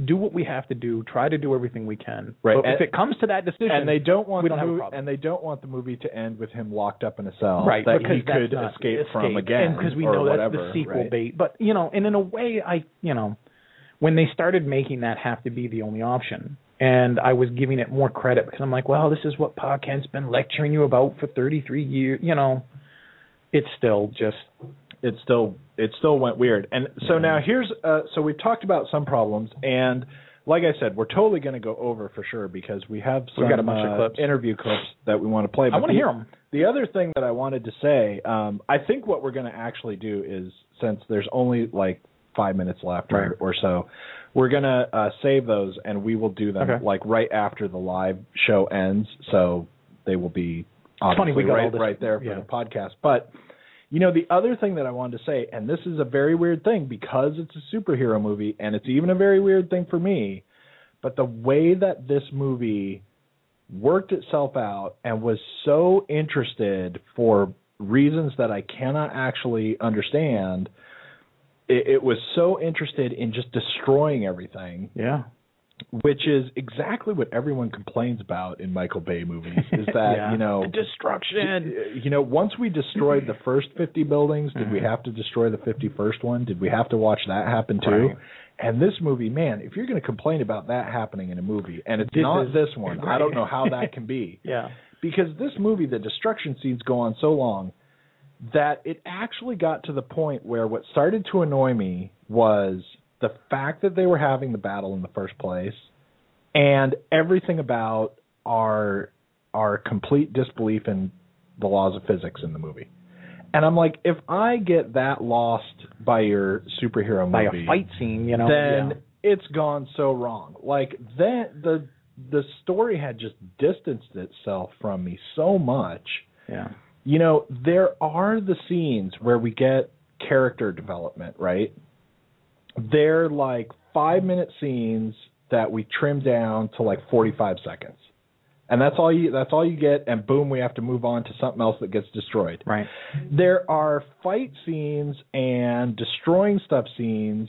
do what we have to do, try to do everything we can. Right. But if it comes to that decision, and they don't want we the don't have a movie, and they don't want the movie to end with him locked up in a cell right that because he could not- escape, from again, and because we know whatever, that's the sequel right? bait but you know and in a way i you know when they started making that have to be the only option and i was giving it more credit because i'm like well this is what pa kent's been lecturing you about for 33 years you know it's still just it's still it still went weird. And so now here's uh so we've talked about some problems and like I said, we're totally going to go over for sure because we have some got a bunch of uh, clips. interview clips that we want to play. i want to hear them The other thing that I wanted to say, um, I think what we're going to actually do is since there's only like five minutes left Right. or, or so, we're going to uh, save those and we will do them Okay. like right after the live show ends. So they will be funny, we got all right, this- right there for yeah. the podcast. But you know, the other thing that I wanted to say, and this is a very weird thing because it's a superhero movie, and it's even a very weird thing for me. but the way that this movie worked itself out and was so interested for reasons that I cannot actually understand. It, it was so interested in just destroying everything Yeah. Which is exactly what everyone complains about in Michael Bay movies is that Yeah. you know The destruction. you know once we destroyed the first 50 buildings did we mm-hmm. have to destroy the 51st one did we have to watch that happen too Right. and this movie man if you're going to complain about that happening in a movie and it's This not is- this one I don't know how that can be Yeah. because this movie the destruction scenes go on so long that it actually got to the point where what started to annoy me was the fact that they were having the battle in the first place and everything about our our complete disbelief in the laws of physics in the movie. And I'm like, if I get that lost by your superhero By movie, a fight scene, you know. then yeah. it's gone so wrong. Like then the the story had just distanced itself from me so much. Yeah. You know, there are the scenes where we get character development, right? They're like 5-minute scenes that we trim down to like 45 seconds. And that's all you that's all you get and boom we have to move on to something else that gets destroyed Right. there are fight scenes and destroying stuff scenes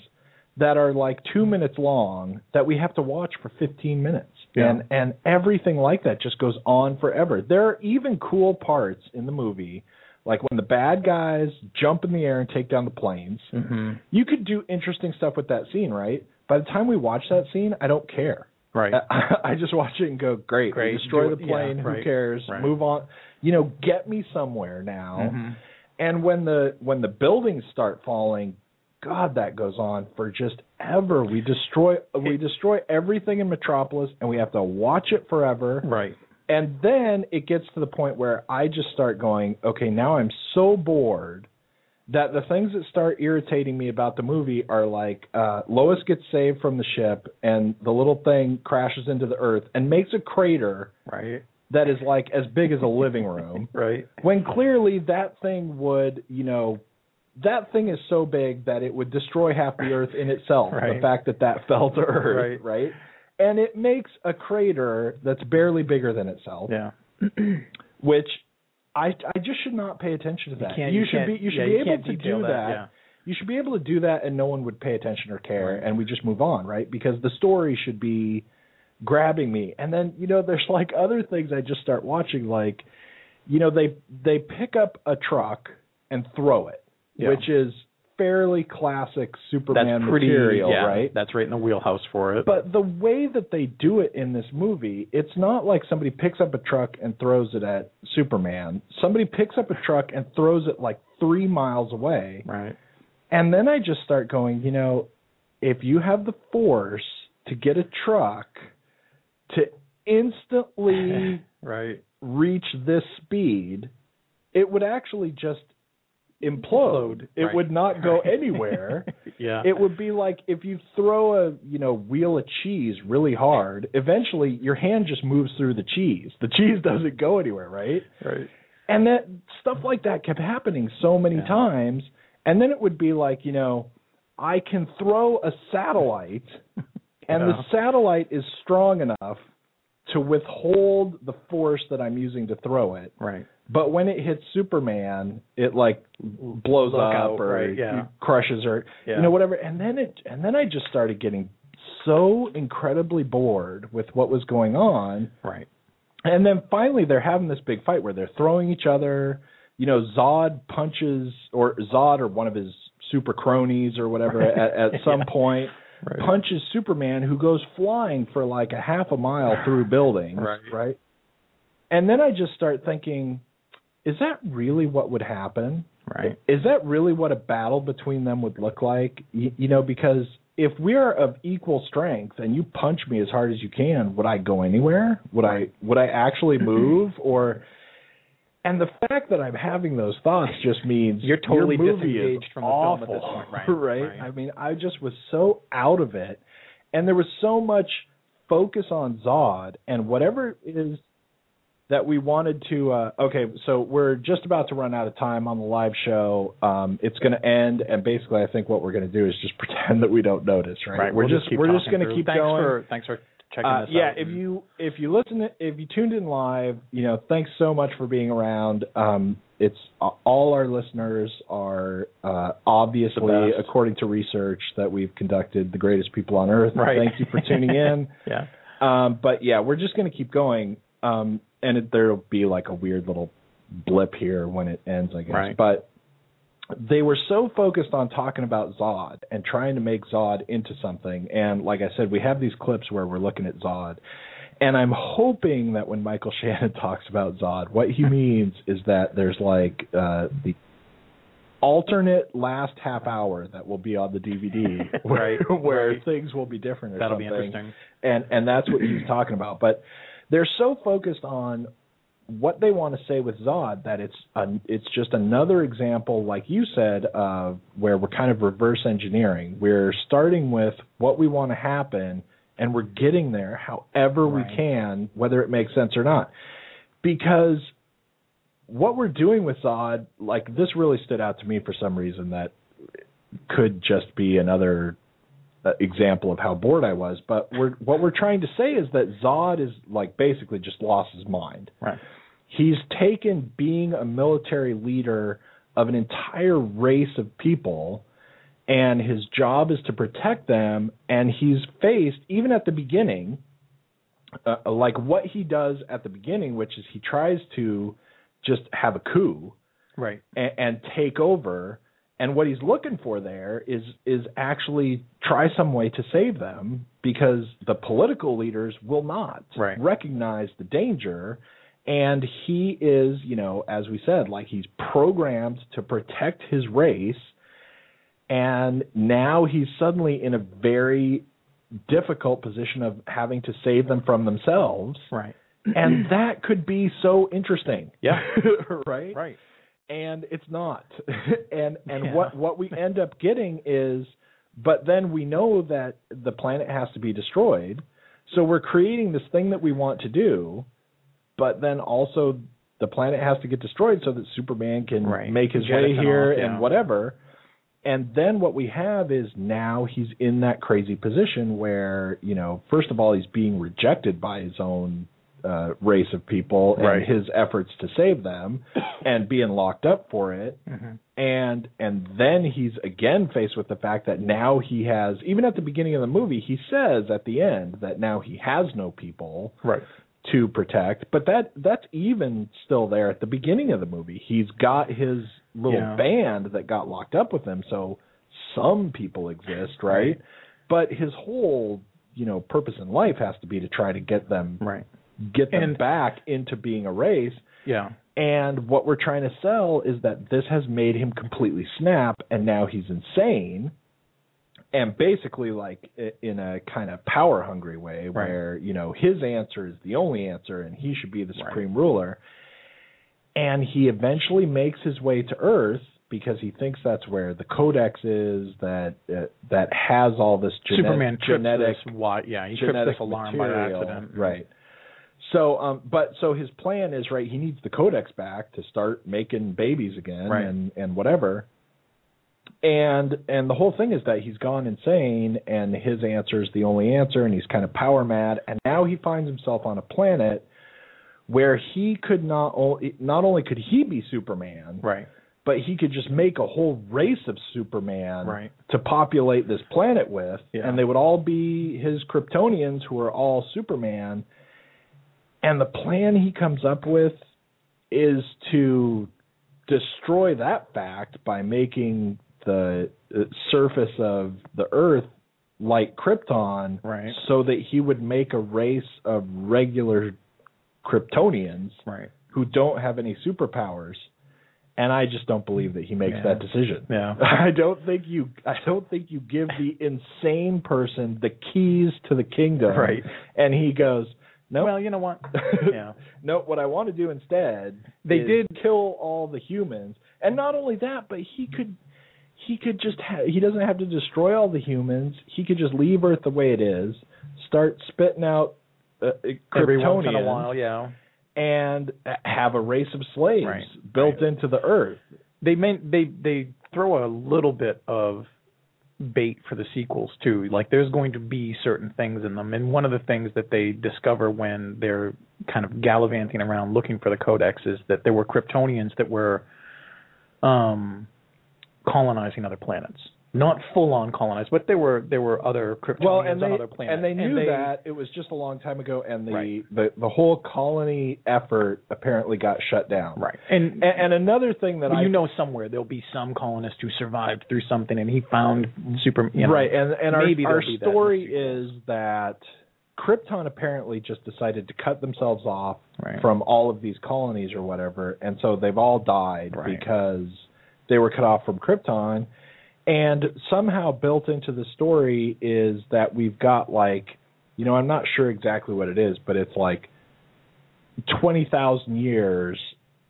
that are like two minutes long that we have to watch for 15 minutes Yeah. and and everything like that just goes on forever there are even cool parts in the movie like when the bad guys jump in the air and take down the planes hmm you could do interesting stuff with that scene right by the time we watch that scene i don't care Right. I, I just watch it and go, great, Great. we destroy the plane. yeah, who right, cares? right. Move on. You know, get me somewhere now. Mhm. And when the when the buildings start falling, God, that goes on for just ever. We destroy we destroy everything in Metropolis, and we have to watch it forever. Right. And then it gets to the point where I just start going, okay, now I'm so bored that the things that start irritating me about the movie are like uh Lois gets saved from the ship and the little thing crashes into the earth and makes a crater Right. that is like as big as a living room Right. when clearly that thing would, you know, that thing is so big that it would destroy half the earth in itself. The fact that that fell to earth, Right. right? And it makes a crater that's barely bigger than itself, Yeah. which I I just should not pay attention to that. can't- you you should be you should yeah, be you able to do that, that. yeah. You should be able to do that and no one would pay attention or care Right. and we just move on, right? Because the story should be grabbing me. And then, you know, there's like other things I just start watching like you know, they they pick up a truck and throw it, Yeah. which is fairly classic Superman That's pretty material, yeah, right? That's right in the wheelhouse for it. But the way that they do it in this movie, it's not like somebody picks up a truck and throws it at Superman. Somebody picks up a truck and throws it like three miles away. right. And then I just start going, you know, if you have the force to get a truck to instantly Right. reach this speed, it would actually just implode. It Right. would not go anywhere. yeah. It would be like if you throw a you know wheel of cheese really hard. Eventually, your hand just moves through the cheese. The cheese doesn't go anywhere, right? right. And that stuff like that kept happening so many Yeah. times. And then it would be like you know, I can throw a satellite, and the satellite is strong enough to withhold the force that I'm using to throw it. Right. But when it hits Superman, it like blows Look up out, or right, yeah. crushes her, Yeah. you know, whatever. And then it, and then I just started getting so incredibly bored with what was going on. Right. And then finally, they're having this big fight where they're throwing each other. You know, Zod punches, or Zod or one of his super cronies or whatever at, at some Yeah. point Right. punches Superman, who goes flying for like a half a mile through buildings, Right. right? And then I just start thinking, is that really what would happen? Right. Is that really what a battle between them would look like? You, you know, because if we are of equal strength and you punch me as hard as you can, would I go anywhere? Would I would I actually move or and the fact that I'm having those thoughts just means You're totally your disengaged is from the film at this point, right, right? right. I mean, I just was so out of it, and there was so much focus on Zod and whatever is that we wanted to uh okay so we're just about to run out of time on the live show um it's going to end and basically i think what we're going to do is just pretend that we don't notice right, Right. we're we'll just, keep we're just going to keep thanks going For, thanks for checking Uh, this yeah, out. if you if you listen, to, if you tuned in live, you know, thanks so much for being around. Um, it's uh, all our listeners are uh, obviously, according to research that we've conducted, the greatest people on earth. Right. Thank you for tuning in. yeah, Um, but yeah, we're just going to keep going, um, and it, there'll be like a weird little blip here when it ends, I guess. Right. But they were so focused on talking about Zod and trying to make Zod into something, and like I said, we have these clips where we're looking at Zod, and I'm hoping that when Michael Shannon talks about Zod, what he means is that there's like uh, the alternate last half hour that will be on the DVD, where, Right, where right. things will be different. Or that'll be interesting. and and that's what he's talking about. But they're so focused on what they want to say with Zod that it's a, it's just another example, like you said, of where we're kind of reverse engineering. We're starting with what we want to happen, and we're getting there however we can, whether it makes sense or not. Because what we're doing with Zod, like this really stood out to me for some reason that could just be another example of how bored I was. But we're what we're trying to say is that Zod is like basically just lost his mind. Right. He's taken being a military leader of an entire race of people and his job is to protect them and he's faced even at the beginning uh, like what he does at the beginning which is he tries to just have a coup Right. and, and take over. And what he's looking for there is is actually try some way to save them because the political leaders will not Right. recognize the danger. And he is, you know, as we said, like he's programmed to protect his race. And now he's suddenly in a very difficult position of having to save them from themselves. Right. And that could be so interesting. Yeah. right? Right. And it's not and and Yeah. what what we end up getting is but then we know that the planet has to be destroyed so we're creating this thing that we want to do but then also the planet has to get destroyed so that superman can Right. make his way here off, yeah. and whatever and then what we have is now he's in that crazy position where you know first of all he's being rejected by his own uh, race of people Right. and his efforts to save them and being locked up for it hmm and and then he's again faced with the fact that now he has even at the beginning of the movie he says at the end that now he has no people Right. to protect but that that's even still there at the beginning of the movie he's got his little Yeah. band that got locked up with him so some people exist right? Right. but his whole you know purpose in life has to be to try to get them Right. Get them And- back into being a race Yeah. and what we're trying to sell is that this has made him completely snap, and now he's insane, and basically like in a kind of power hungry way, Right. where you know his answer is the only answer, and he should be the Right. supreme ruler. And he eventually makes his way to Earth because he thinks that's where the Codex is that uh, that has all this gene- Superman trips genetic this. Why? Yeah, he trips genetic this alarm by accident. Right. So, um, but so his plan is right. He needs the codex back to start making babies again, Right. and and whatever. And and the whole thing is that he's gone insane, and his answer is the only answer, and he's kind of power mad. And now he finds himself on a planet where he could not only not only could he be Superman, Right. but he could just make a whole race of Superman Right. to populate this planet with, Yeah. and they would all be his Kryptonians who are all Superman. And the plan he comes up with is to destroy that fact by making the uh, surface of the Earth like Krypton, Right. so that he would make a race of regular Kryptonians Right. who don't have any superpowers and I just don't believe that he makes Yeah. that decision. Yeah. I don't think you I don't think you give the insane person the keys to the kingdom Right. and he goes, "No. Well, you know what? Yeah. no, what I want to do instead They did- kill all the humans. And not only that, but he could he could just ha- he doesn't have to destroy all the humans. He could just leave Earth the way it is, start spitting out uh, Every once in a while, yeah. and have a race of slaves Right, built right. into the earth. They meant they they throw a little bit of bait for the sequels too. Like there's going to be certain things in them, and one of the things that they discover when they're kind of gallivanting around looking for the codex is that there were Kryptonians that were um, colonizing other planets. Not full on colonized, but there were there were other Kryptonians well, and on other planets, and they knew they, that it was just a long time ago, and the, Right. the the whole colony effort apparently got shut down. right. And, And, and another thing that well, I you know somewhere there'll be some colonist who survived through something, and he found super. You know, right, and and our maybe our there'll be that in the story sequel. is that Krypton apparently just decided to cut themselves off Right. from all of these colonies or whatever, and so they've all died Right. because they were cut off from Krypton. And somehow built into the story is that we've got like, you know, I'm not sure exactly what it is, but it's like twenty thousand years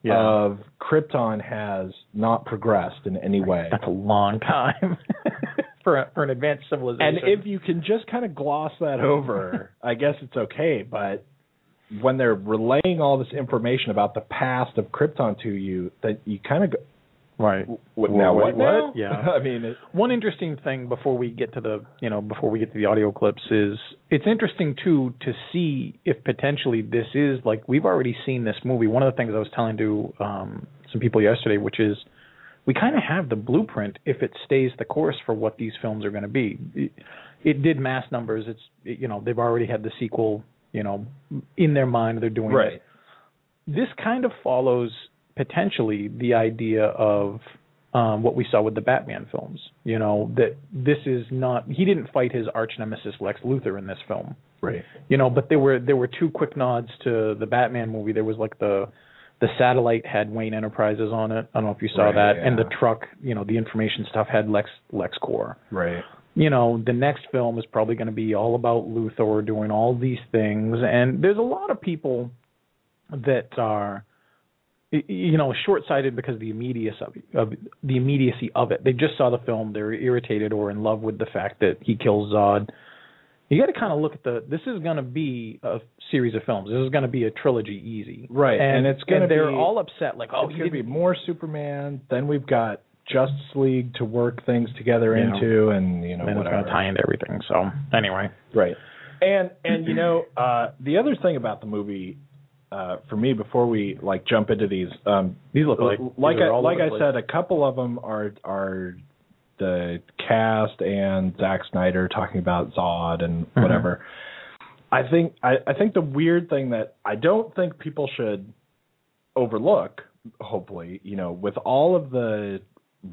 Yeah. of Krypton has not progressed in any way. That's a long time for a, for an advanced civilization. And if you can just kind of gloss that over, I guess it's okay. But when they're relaying all this information about the past of Krypton to you, that you kind of go, right, what, now Wait, what? now? Yeah. I mean, it, One interesting thing before we get to the you know before we get to the audio clips is it's interesting too to see if potentially this is like we've already seen this movie. One of the things I was telling to um, some people yesterday, which is we kind of have the blueprint if it stays the course for what these films are going to be. It, it did mass numbers. It's it- you know they've already had the sequel you know in their mind. They're doing it right. this kind of follows potentially the idea of um, what we saw with the Batman films. You know that this is not he didn't fight his arch nemesis Lex Luthor in this film. Right. You know, but there were there were two quick nods to the Batman movie. There was like the the satellite had Wayne Enterprises on it. I don't know if you saw Right, that, and the truck, you know, the information stuff had Lex LexCorp Right. you know, the next film is probably going to be all about Luthor doing all these things, and there's a lot of people that are, you know, short-sighted because of the immediacy of, of the immediacy of it. They just saw the film, they're irritated or in love with the fact that he kills Zod. You got to kind of look at the. This is going to be a series of films. This is going to be a trilogy, easy. Right, And, and it's gonna they're all upset, like, oh, it's you going to be more Superman. Then we've got Justice League to work things together Yeah. into, and you know and it's whatever. going to tie into everything. So anyway, Right. And and you know uh, the other thing about the movie uh, for me before we like jump into these um, these look like like I like I place. said a couple of them are are the cast and Zack Snyder talking about Zod and Mhm. whatever. I think I, I think the weird thing that I don't think people should overlook, hopefully, you know, with all of the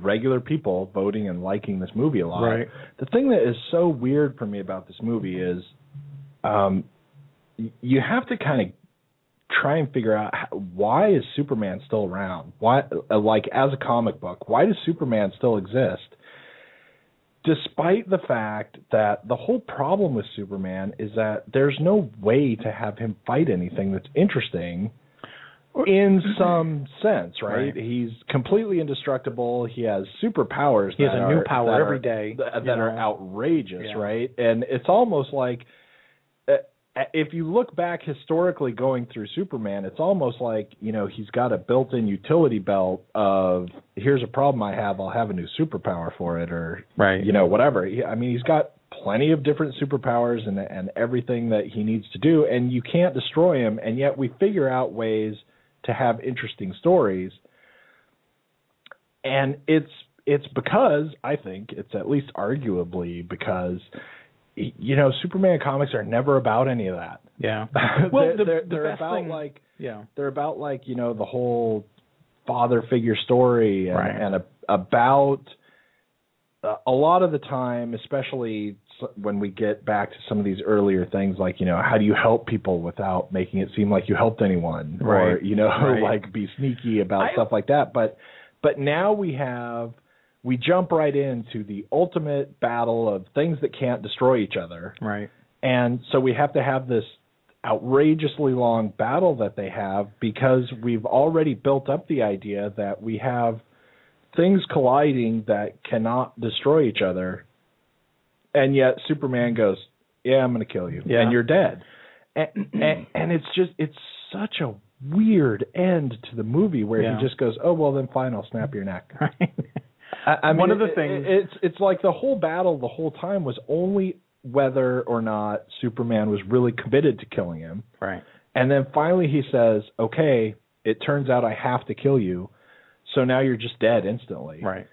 regular people voting and liking this movie a lot. Right. The thing that is so weird for me about this movie is um you have to kind of try and figure out how, why is Superman still around? Why uh, like as a comic book, why does Superman still exist? Despite the fact that the whole problem with Superman is that there's no way to have him fight anything that's interesting in some sense, right? Right. He's completely indestructible. He has superpowers. He has that a new are- power every are- day, that, are outrageous, Yeah. right? And it's almost like if you look back historically going through Superman, it's almost like, you know, he's got a built-in utility belt of here's a problem I have, I'll have a new superpower for it or Right. you know, whatever. He- I mean, he's got plenty of different superpowers and and everything that he needs to do and you can't destroy him and yet we figure out ways to have interesting stories. And it's it's because I think it's at least arguably because you know, Superman comics are never about any of that. Yeah. they're, Well, the- they're, the they're about thing- like Yeah. they're about like you know the whole father figure story and, Right. and a, about uh, a lot of the time, especially when we get back to some of these earlier things, like you know how do you help people without making it seem like you helped anyone, or Right. you know Right. like be sneaky about I- stuff like that. But but now we have we jump right into the ultimate battle of things that can't destroy each other. Right. And so we have to have this outrageously long battle that they have because we've already built up the idea that we have things colliding that cannot destroy each other. And yet Superman goes, "Yeah, I'm going to kill you." Yeah. And you're dead. And, and and it's just it's such a weird end to the movie where Yeah. he just goes, "Oh, well then fine, I'll snap your neck." Right. I, I mean, One of the it- things- it- it's it's like the whole battle the whole time was only whether or not Superman was really committed to killing him, Right. and then finally he says, "Okay, it turns out I have to kill you, so now you're just dead instantly." Right.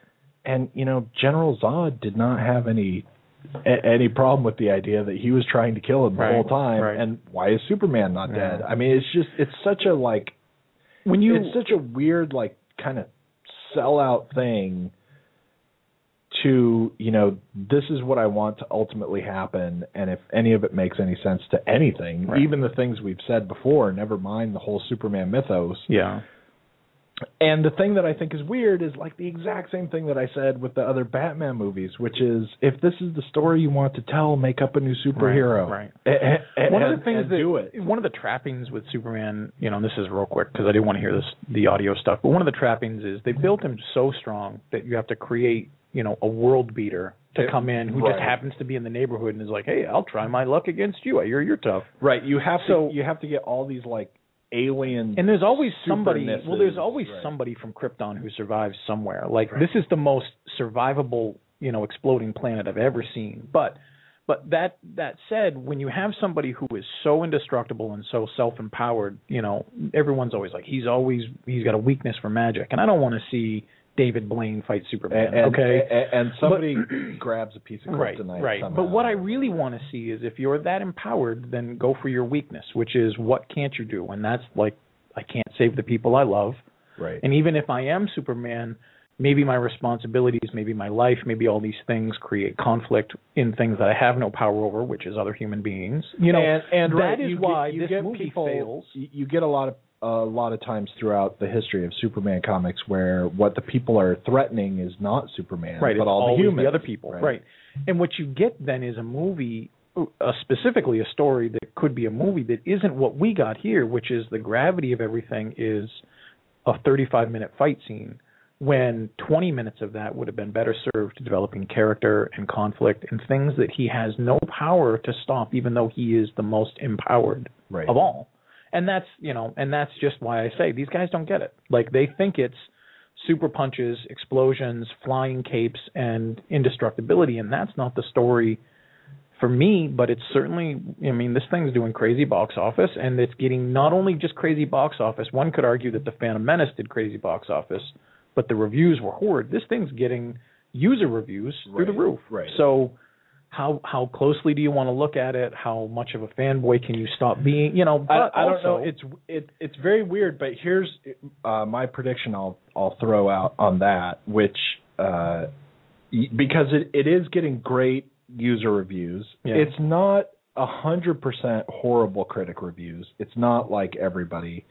And you know, General Zod did not have any a- any problem with the idea that he was trying to kill him the Right, whole time. right. And why is Superman not Yeah. dead? I mean, it's just it's such a like When you it's such a weird like kind of sellout thing to you know this is what I want to ultimately happen and if any of it makes any sense to anything Right. even the things we've said before never mind the whole Superman mythos yeah. and the thing that I think is weird is like the exact same thing that I said with the other Batman movies which is if this is the story you want to tell make up a new superhero Right. A- a- one of the things and that do it one of the trappings with Superman, you know, and this is real quick because I didn't want to hear this the audio stuff, but one of the trappings is they built him so strong that you have to create, you know, a world beater to come in who just happens to be in the neighborhood and is like, "Hey, I'll try my luck against you. I hear you're tough." right you have So- to you have to get all these like alien And there's always somebody. Well, there's always right. somebody from Krypton who survives somewhere. Like this is the most survivable, you know, exploding planet I've ever seen. But, but that that said, when you have somebody who is so indestructible and so self-empowered, you know, everyone's always like, he's always he's got a weakness for magic, and I don't want to see David Blaine fight Superman. and, okay, and, and somebody grabs a piece of Right, kryptonite right. somehow. But what I really want to see is if you're that empowered, then go for your weakness, which is what can't you do? And that's like I can't save the people I love. right And even if I am Superman, maybe my responsibilities, maybe my life, maybe all these things create conflict in things that I have no power over, which is other human beings. You know, and, and that right, is why get, you this get movie people, fails. You get a lot of a lot of times throughout the history of Superman comics where what the people are threatening is not Superman, right, but all the humans, the other people, right. And what you get then is a movie, uh, specifically a story that could be a movie that isn't what we got here, which is the gravity of everything is a 35 minute fight scene when 20 minutes of that would have been better served to developing character and conflict and things that he has no power to stop even though he is the most empowered Right. of all and that's you know and that's just why i say these guys don't get it. Like they think it's super punches explosions flying capes and indestructibility and that's not the story for me but it's certainly i mean this thing's doing crazy box office and it's getting not only just crazy box office one could argue that the phantom menace did crazy box office but the reviews were horrid. This thing's getting user reviews through the roof. Right. so how how closely do you want to look at it? How much of a fanboy can you stop being? You know, I, I don't know. also- It's it it's very weird, but here's uh, my prediction. I'll I'll throw out on that, which uh, because it, it is getting great user reviews. Yeah. It's not a hundred percent horrible critic reviews. It's not like everybody.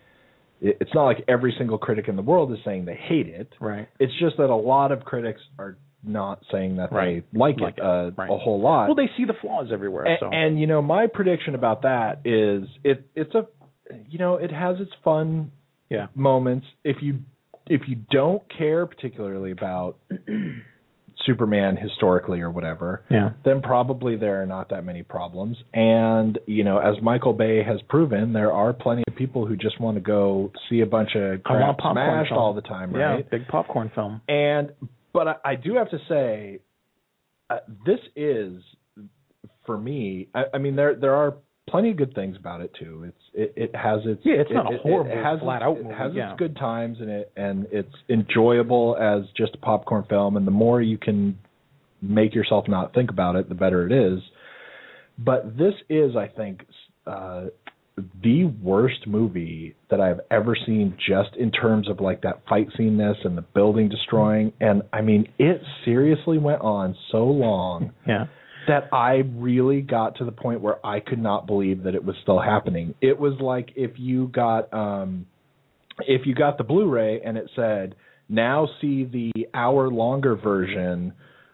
it- It's not like every single critic in the world is saying they hate it. right. It's just that a lot of critics are not saying that Right. they like, Like it, it, uh, right. a whole lot. Well, they see the flaws everywhere. And, so and you know, my prediction about that is it it's a you know, it has its fun yeah, moments. If you if you don't care particularly about Superman historically or whatever, yeah, then probably there are not that many problems. And you know, as Michael Bay has proven, there are plenty of people who just want to go see a bunch of crap smashed film. all the time, right? yeah, big popcorn film. And but I, I do have to say, uh, this is for me. I, I mean, there there are plenty of good things about it too. It's it, it has its Yeah, it's it- not a horrible, it has flat-out movie, It has yeah. its good times in it, and it's enjoyable as just a popcorn film. And the more you can make yourself not think about it, the better it is. But this is, I think, uh, the worst movie that I've ever seen, just in terms of like that fight sceneness and the building destroying. And I mean, it seriously went on so long Yeah, that I really got to the point where I could not believe that it was still happening. It was like if you got um if you got the Blu-ray and it said now see the hour longer version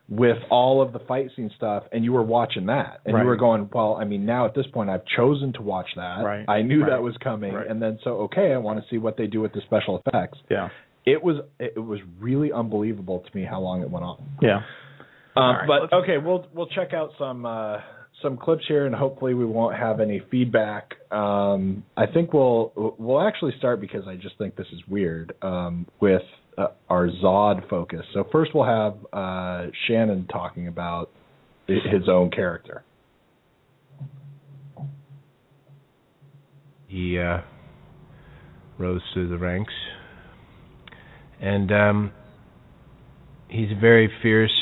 with all of the fight scene stuff and you were watching that and Right. you were going well I mean now at this point I've chosen to watch that Right. I knew Right. that was coming Right. and then so okay I want to see what they do with the special effects yeah, it was it was really unbelievable to me how long it went on yeah. um, All right, but let's- okay, we'll we'll check out some uh, some clips here, and hopefully we won't have any feedback. Um, I think we'll we'll actually start because I just think this is weird um, with uh, our Zod focus. So first we'll have uh, Shannon talking about his own character. He uh, rose through the ranks, and um, he's a very fierce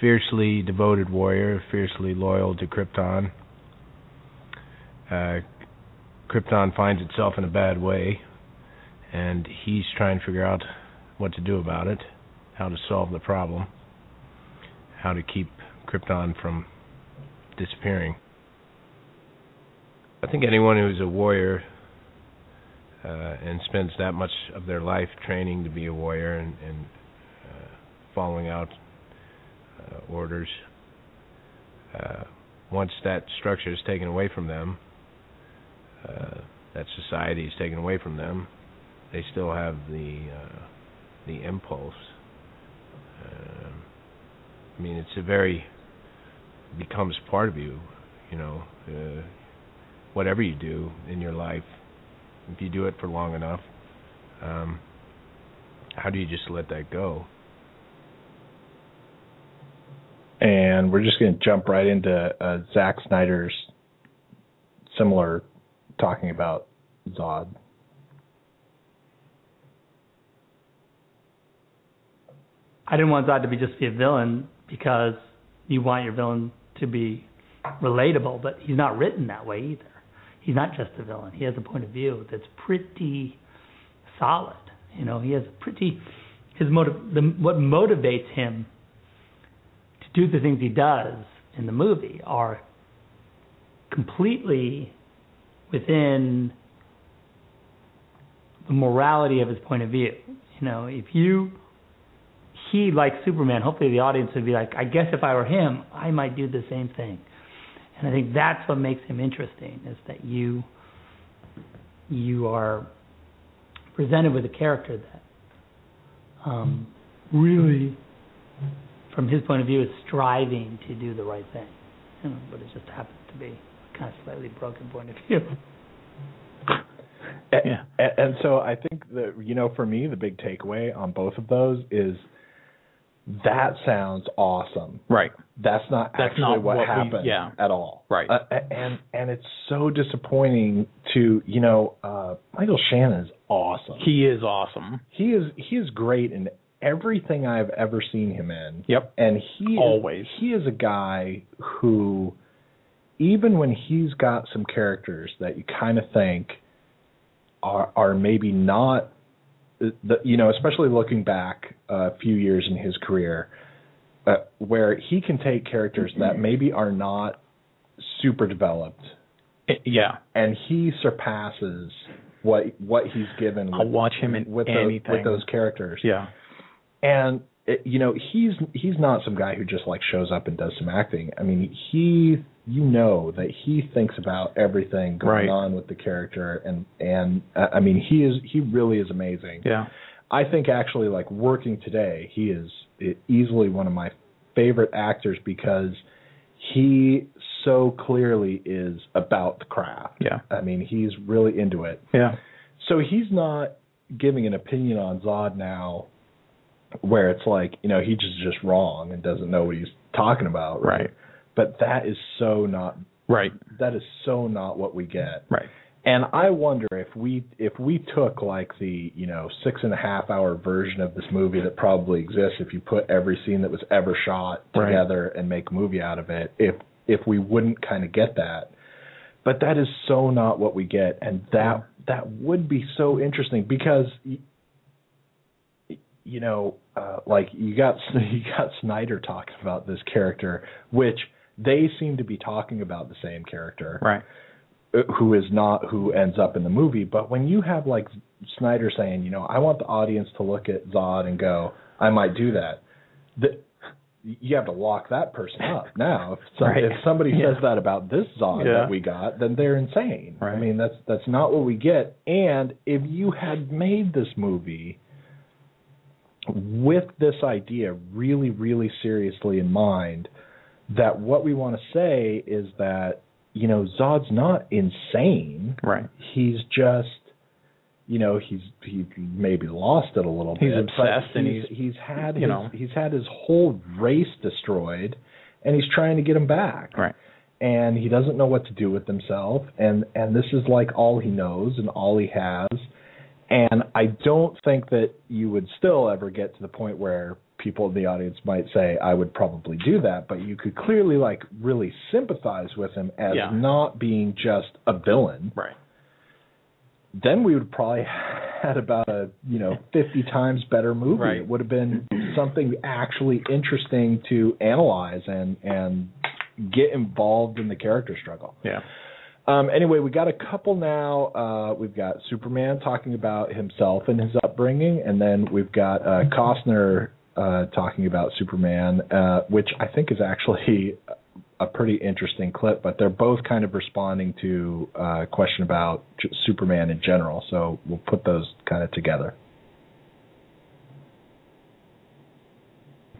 fiercely devoted warrior, fiercely loyal to Krypton. Uh, Krypton finds itself in a bad way, and he's trying to figure out what to do about it, how to solve the problem, how to keep Krypton from disappearing. I think anyone who's a warrior uh, and spends that much of their life training to be a warrior and, and uh, following out uh, orders. Uh, once that structure is taken away from them, uh, that society is taken away from them, they still have the the impulse. I mean, it's a very becomes part of you. You know, uh, whatever you do in your life, if you do it for long enough, um, how do you just let that go? and we're just going to jump right into uh, Zack Snyder's similar talking about Zod. I didn't want Zod to be just be a villain because you want your villain to be relatable, but he's not written that way either. He's not just a villain. He has a point of view that's pretty solid. You know, he has pretty his motive. The, what motivates him to do the things he does in the movie are completely within the morality of his point of view. You know, if you he like Superman, hopefully the audience would be like, I guess if I were him, I might do the same thing. And I think that's what makes him interesting is that you you are presented with a character that um, really from his point of view, is striving to do the right thing. You know, but it just happens to be a kind of slightly broken point of view. Yeah. And, and so I think that you know, for me, the big takeaway on both of those is that sounds awesome. Right. That's not That's actually not what, what we- happened yeah. at all. Right. Uh, and and it's so disappointing to you know uh, Michael Shannon is awesome. He is awesome. he is he is great in everything I've ever seen him in. Yep. And he Always. is, he is a guy who even when he's got some characters that you kind of think are are maybe not the you know especially looking back a few years in his career uh, where he can take characters that maybe are not super developed yeah. and he surpasses what what he's given I'll watch him in with anything. those, with those characters Yeah. and it, you know he's he's not some guy who just like shows up and does some acting. I mean he you know that he thinks about everything going Right. on with the character and and uh, I mean he is he really is amazing. Yeah. I think actually like working today he is easily one of my favorite actors because he so clearly is about the craft. Yeah. I mean he's really into it. Yeah. So he's not giving an opinion on Zod now where it's like, you know, he's just, just wrong and doesn't know what he's talking about. Right. But that is so not Right. that is so not what we get. Right. And I wonder if we if we took like the, you know, six and a half hour version of this movie that probably exists if you put every scene that was ever shot Right. together and make a movie out of it, if if we wouldn't kind of get that. But that is so not what we get and that that would be so interesting because you know, uh, like you got you got Snyder talking about this character, which they seem to be talking about the same character, Right. uh, who is not who ends up in the movie. But when you have like Snyder saying, you know, I want the audience to look at Zod and go, I might do that. The, you have to lock that person up now. If, some, Right. if somebody Yeah. says that about this Zod Yeah. that we got, then they're insane. I mean, that's that's not what we get. And if you had made this movie with this idea really, really seriously in mind, that what we want to say is that you know Zod's not insane. Right. He's just you know he's he maybe lost it a little He's bit. but obsessed and he's he's- he's had you his, know. he's had his whole race destroyed, and he's trying to get him back. Right. And he doesn't know what to do with himself, and and this is like all he knows and all he has. And I don't think that you would still ever get to the point where people in the audience might say, I would probably do that, but you could clearly like really sympathize with him as Yeah. not being just a villain. Right. Then we would probably had about a you know fifty times better movie. Right. It would have been something actually interesting to analyze and and get involved in the character struggle. Yeah. Um, anyway, we got a couple now. Uh, we've got Superman talking about himself and his upbringing, and then we've got uh, Costner uh, talking about Superman, uh, which I think is actually a pretty interesting clip. But they're both kind of responding to uh, a question about Superman in general. So we'll put those kind of together.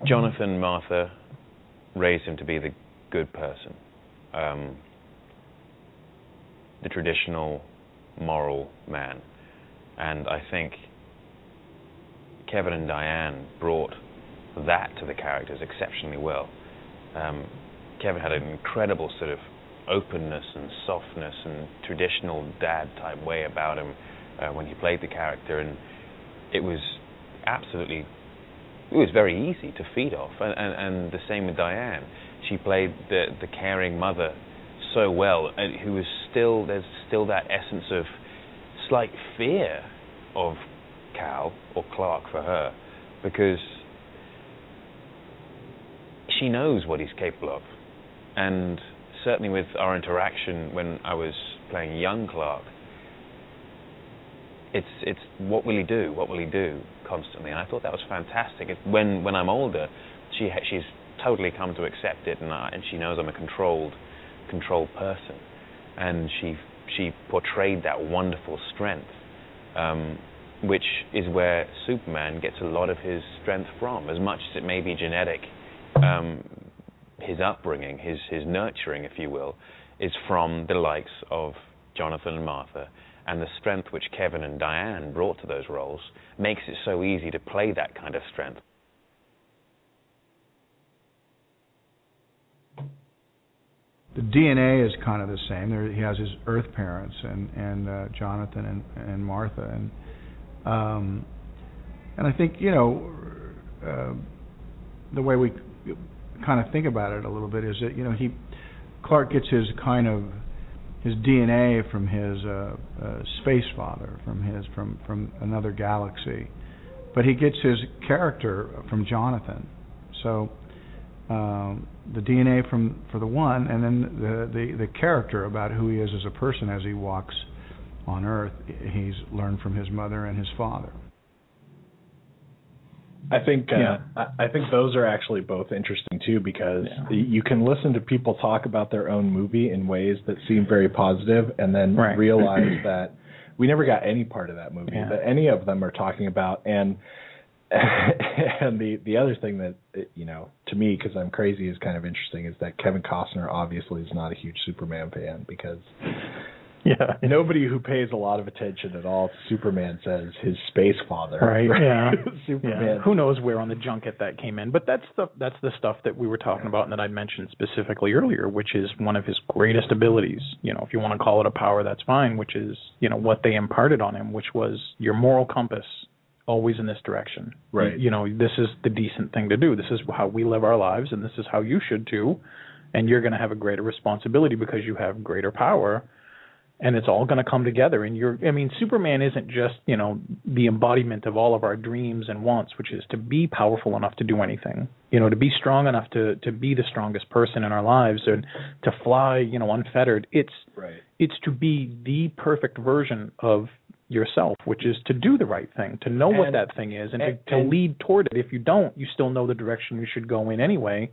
Jonathan Martha raised him to be the good person, um, the traditional moral man. And I think Kevin and Diane brought that to the characters exceptionally well. Um, Kevin had an incredible sort of openness and softness and traditional dad type way about him uh, when he played the character, and it was absolutely it was very easy to feed off. And, and, and the same with Diane. She played the the caring mother so well, and who was still there's still that essence of slight fear of Kal or Clark for her, because she knows what he's capable of, and certainly with our interaction when I was playing young Clark, it's it's what will he do? What will he do? Constantly, and I thought that was fantastic. When when I'm older, she ha- she's totally come to accept it, and I, and she knows I'm a controlled controlled person, and she she portrayed that wonderful strength, um, which is where Superman gets a lot of his strength from, as much as it may be genetic. Um, his upbringing, his his nurturing, if you will, is from the likes of Jonathan and Martha, and the strength which Kevin and Diane brought to those roles makes it so easy to play that kind of strength. the DNA is kind of the same. There, he has his Earth parents and and uh, Jonathan and and Martha and um, and I think you know uh, the way we kind of think about it a little bit is that you know he Clark gets his kind of his DNA from his uh, uh, space father, from his from from another galaxy, but he gets his character from Jonathan. So um, the DNA from for the one, and then the, the the character about who he is as a person as he walks on Earth. He's learned from his mother and his father. I think uh, Yeah. I, I think those are actually both interesting too because you can listen to people talk about their own movie in ways that seem very positive, and then Right. realize that we never got any part of that movie Yeah. that any of them are talking about. And and the the other thing that you know to me because I'm crazy is kind of interesting is that Kevin Costner obviously is not a huge Superman fan because Yeah. nobody who pays a lot of attention at all to Superman says his space father. Right. Yeah. Superman. Yeah. Who knows where on the junket that came in? But that's the that's the stuff that we were talking about and that I mentioned specifically earlier, which is one of his greatest abilities. You know, if you want to call it a power, that's fine. Which is you know what they imparted on him, which was your moral compass, always in this direction. Right. You know, this is the decent thing to do. This is how we live our lives, and this is how you should too. And you're going to have a greater responsibility because you have greater power and it's all going to come together. And you're i mean superman isn't just you know the embodiment of all of our dreams and wants which is to be powerful enough to do anything you know to be strong enough to to be the strongest person in our lives and to fly you know unfettered. It's Right. it's to be the perfect version of yourself which is to do the right thing to know what that thing is and, and- to, to and- lead toward it. If you don't you still know the direction you should go in anyway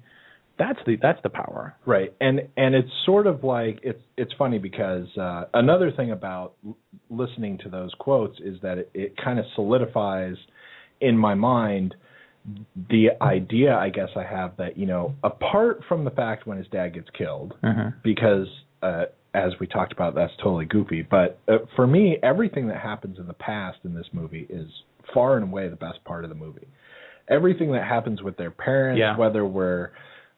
that's the that's the power Right, and and it's sort of like it's it's funny because uh, another thing about l- listening to those quotes is that it, it kind of solidifies in my mind the idea I guess I have that you know apart from the fact when his dad gets killed Mhm. because uh as we talked about that's totally goofy but uh, for me everything that happens in the past in this movie is far and away the best part of the movie everything that happens with their parents Yeah. whether we're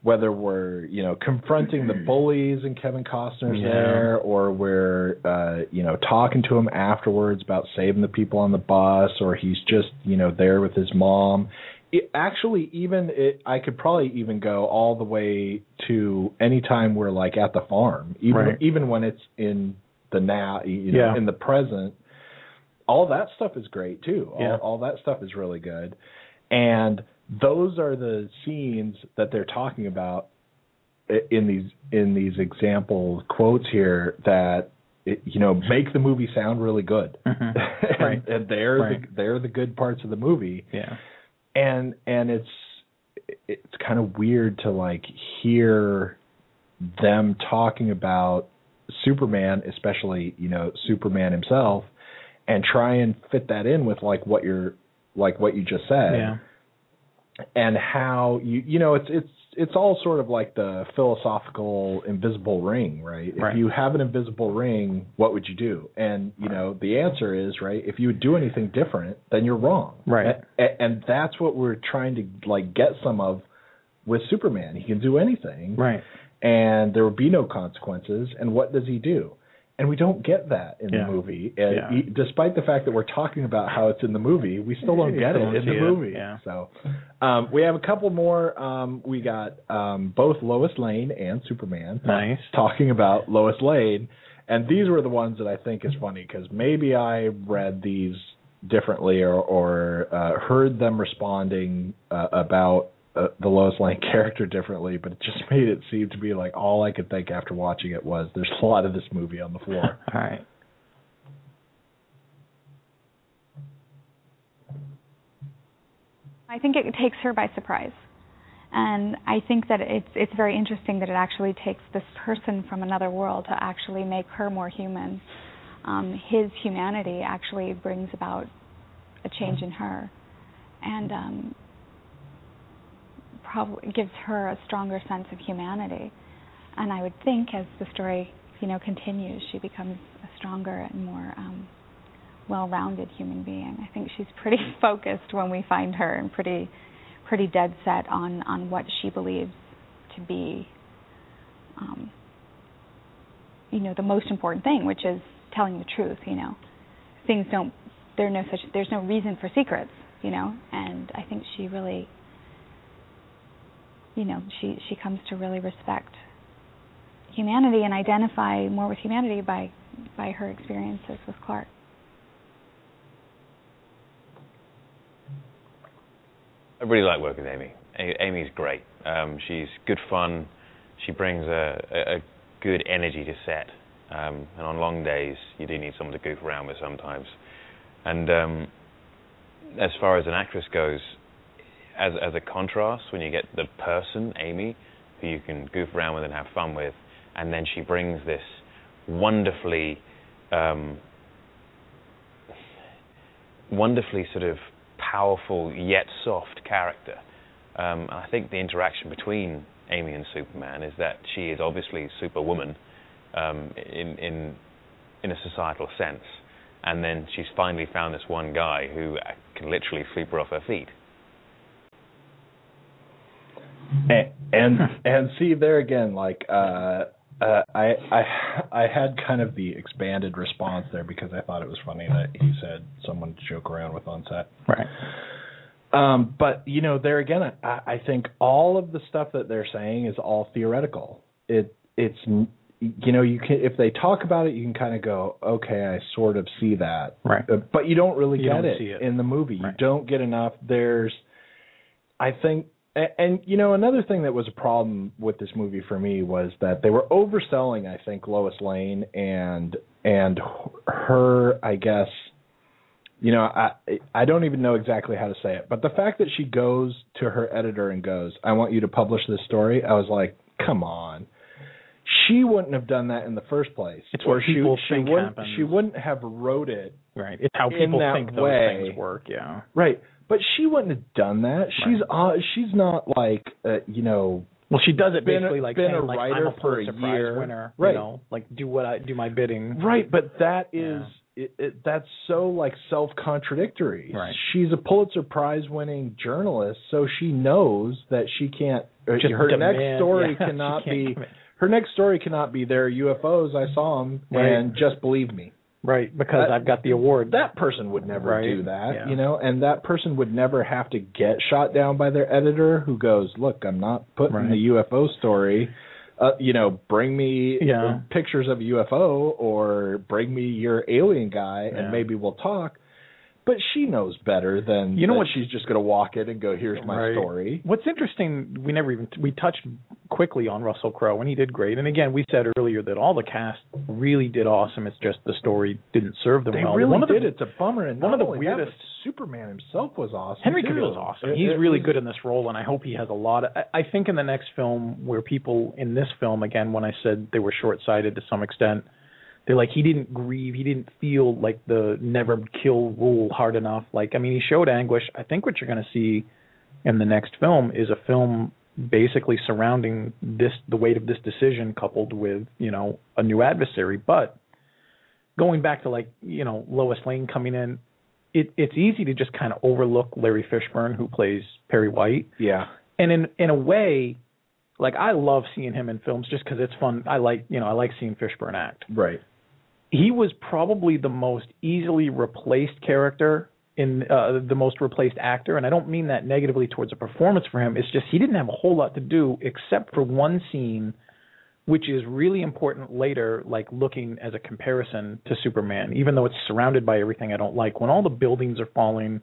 whether we're you know confronting the bullies and Kevin Costner's Yeah. there or we're uh you know talking to him afterwards about saving the people on the bus or he's just you know there with his mom it, actually even it, I could probably even go all the way to any time we're like at the farm even Right. even when it's in the now you know Yeah. in the present all that stuff is great too all, Yeah. all that stuff is really good and those are the scenes that they're talking about in these in these example quotes here that it, you know make the movie sound really good Mhm. and, Right. and they're Right. the they're the good parts of the movie Yeah. and and it's it's kind of weird to like hear them talking about Superman, especially you know Superman himself, and try and fit that in with like what you're like what you just said, Yeah. And how you you know it's it's it's all sort of like the philosophical invisible ring, right? Right. If you have an invisible ring, what would you do? And you know the answer is right. If you would do anything different, then you're wrong. Right. A- and that's what we're trying to like get some of with Superman. He can do anything, Right. and there would be no consequences. And what does he do? And we don't get that in Yeah. the movie. And Yeah. e- despite the fact that we're talking about how it's in the movie, we still don't get it in the movie. Yeah. So um, we have a couple more. Um, we got um, both Lois Lane and Superman Nice. talking about Lois Lane, and these were the ones that I think is funny because maybe I read these differently or, or uh, heard them responding uh, about uh, the Lois Lane character differently, but it just made it seem to be like all I could think after watching it was there's a lot of this movie on the floor. All right. I think it takes her by surprise. And I think that it's it's very interesting that it actually takes this person from another world to actually make her more human. Um, his humanity actually brings about a change in her, and um, probably gives her a stronger sense of humanity. And I would think as the story, you know, continues, she becomes a stronger and more um, well-rounded human being. I think she's pretty focused when we find her, and pretty, pretty dead set on on what she believes to be, um, you know, the most important thing, which is telling the truth. You know, things don't. There no such. There's no reason for secrets. You know, and I think she really, you know, she she comes to really respect humanity and identify more with humanity by by her experiences with Clark. I really like working with Amy. Amy's great. Um, she's good fun. She brings a, a, a good energy to set. Um, and on long days, you do need someone to goof around with sometimes. And um, as far as an actress goes, as as a contrast, when you get the person Amy, who you can goof around with and have fun with, and then she brings this wonderfully, um, wonderfully sort of powerful yet soft character. Um, I think the interaction between Amy and Superman is that she is obviously Superwoman um, in in in a societal sense, and then she's finally found this one guy who can literally sweep her off her feet. And and, and see there again like uh uh, I I I had kind of the expanded response there because I thought it was funny that he said someone to joke around with on set. Right. Um, but you know, there again, I, I think all of the stuff that they're saying is all theoretical. It it's you know you can if they talk about it, you can kind of go, okay, I sort of see that, Right. But you don't really You get don't it, see it. in the movie. Right. You don't get enough. There's, I think, and, and you know, another thing that was a problem with this movie for me was that they were overselling. I think Lois Lane and and her, I guess you know, I I don't even know exactly how to say it, but the fact that she goes to her editor and goes, "I want you to publish this story," I was like, "Come on." She wouldn't have done that in the first place. It's what she, people she think wouldn't, happens. She wouldn't have wrote it Right. It's how people think those way. things work. Yeah. Right. But she wouldn't have done that. She's uh, she's not like uh, you know. Well, she does it been basically like been saying, a like, writer I'm a for a year. winner, Right. You know, like do what I do my bidding. Right, but that is it, it, that's so like self-contradictory. Right. She's a Pulitzer Prize winning journalist, so she knows that she can't uh, Just her demand- next story yeah, cannot be her next story cannot be there UFOs I saw them Right. and just believe me. Right, because That- I've got the award. That person would never Right, do that, yeah. you know, and that person would never have to get shot down by their editor who goes, "Look, I'm not putting Right. the UFO story. Uh, you know, bring me Yeah. pictures of a UFO or bring me your alien guy, Yeah. and maybe we'll talk." But she knows better than You know what- She's just going to walk in and go, "Here's my Right. story." What's interesting, we never even we touched quickly on Russell Crowe, and he did great. And again, we said earlier that all the cast really did awesome. It's just the story didn't serve them They well. really one of did. the, it's a bummer. And one of the only that, weirdest- Superman himself was awesome. Henry too. Cavill is awesome. It- He's it really was- good in this role, and I hope he has a lot. Of, I, I think in the next film, where people in this film, again, when I said they were short-sighted to some extent, they're like he didn't grieve, he didn't feel like the never kill rule hard enough. Like I mean, he showed anguish. I think what you're going to see in the next film is a film basically surrounding this the weight of this decision coupled with you know a new adversary but going back to like you know Lois Lane coming in it it's easy to just kind of overlook Larry Fishburne who plays Perry White Yeah. and in in a way like I love seeing him in films just cuz it's fun I like you know I like seeing Fishburne act Right. He was probably the most easily replaced character in uh, the most replaced actor and I don't mean that negatively towards a performance for him. It's just he didn't have a whole lot to do except for one scene which is really important later like looking as a comparison to Superman. Even though it's surrounded by everything I don't like when all the buildings are falling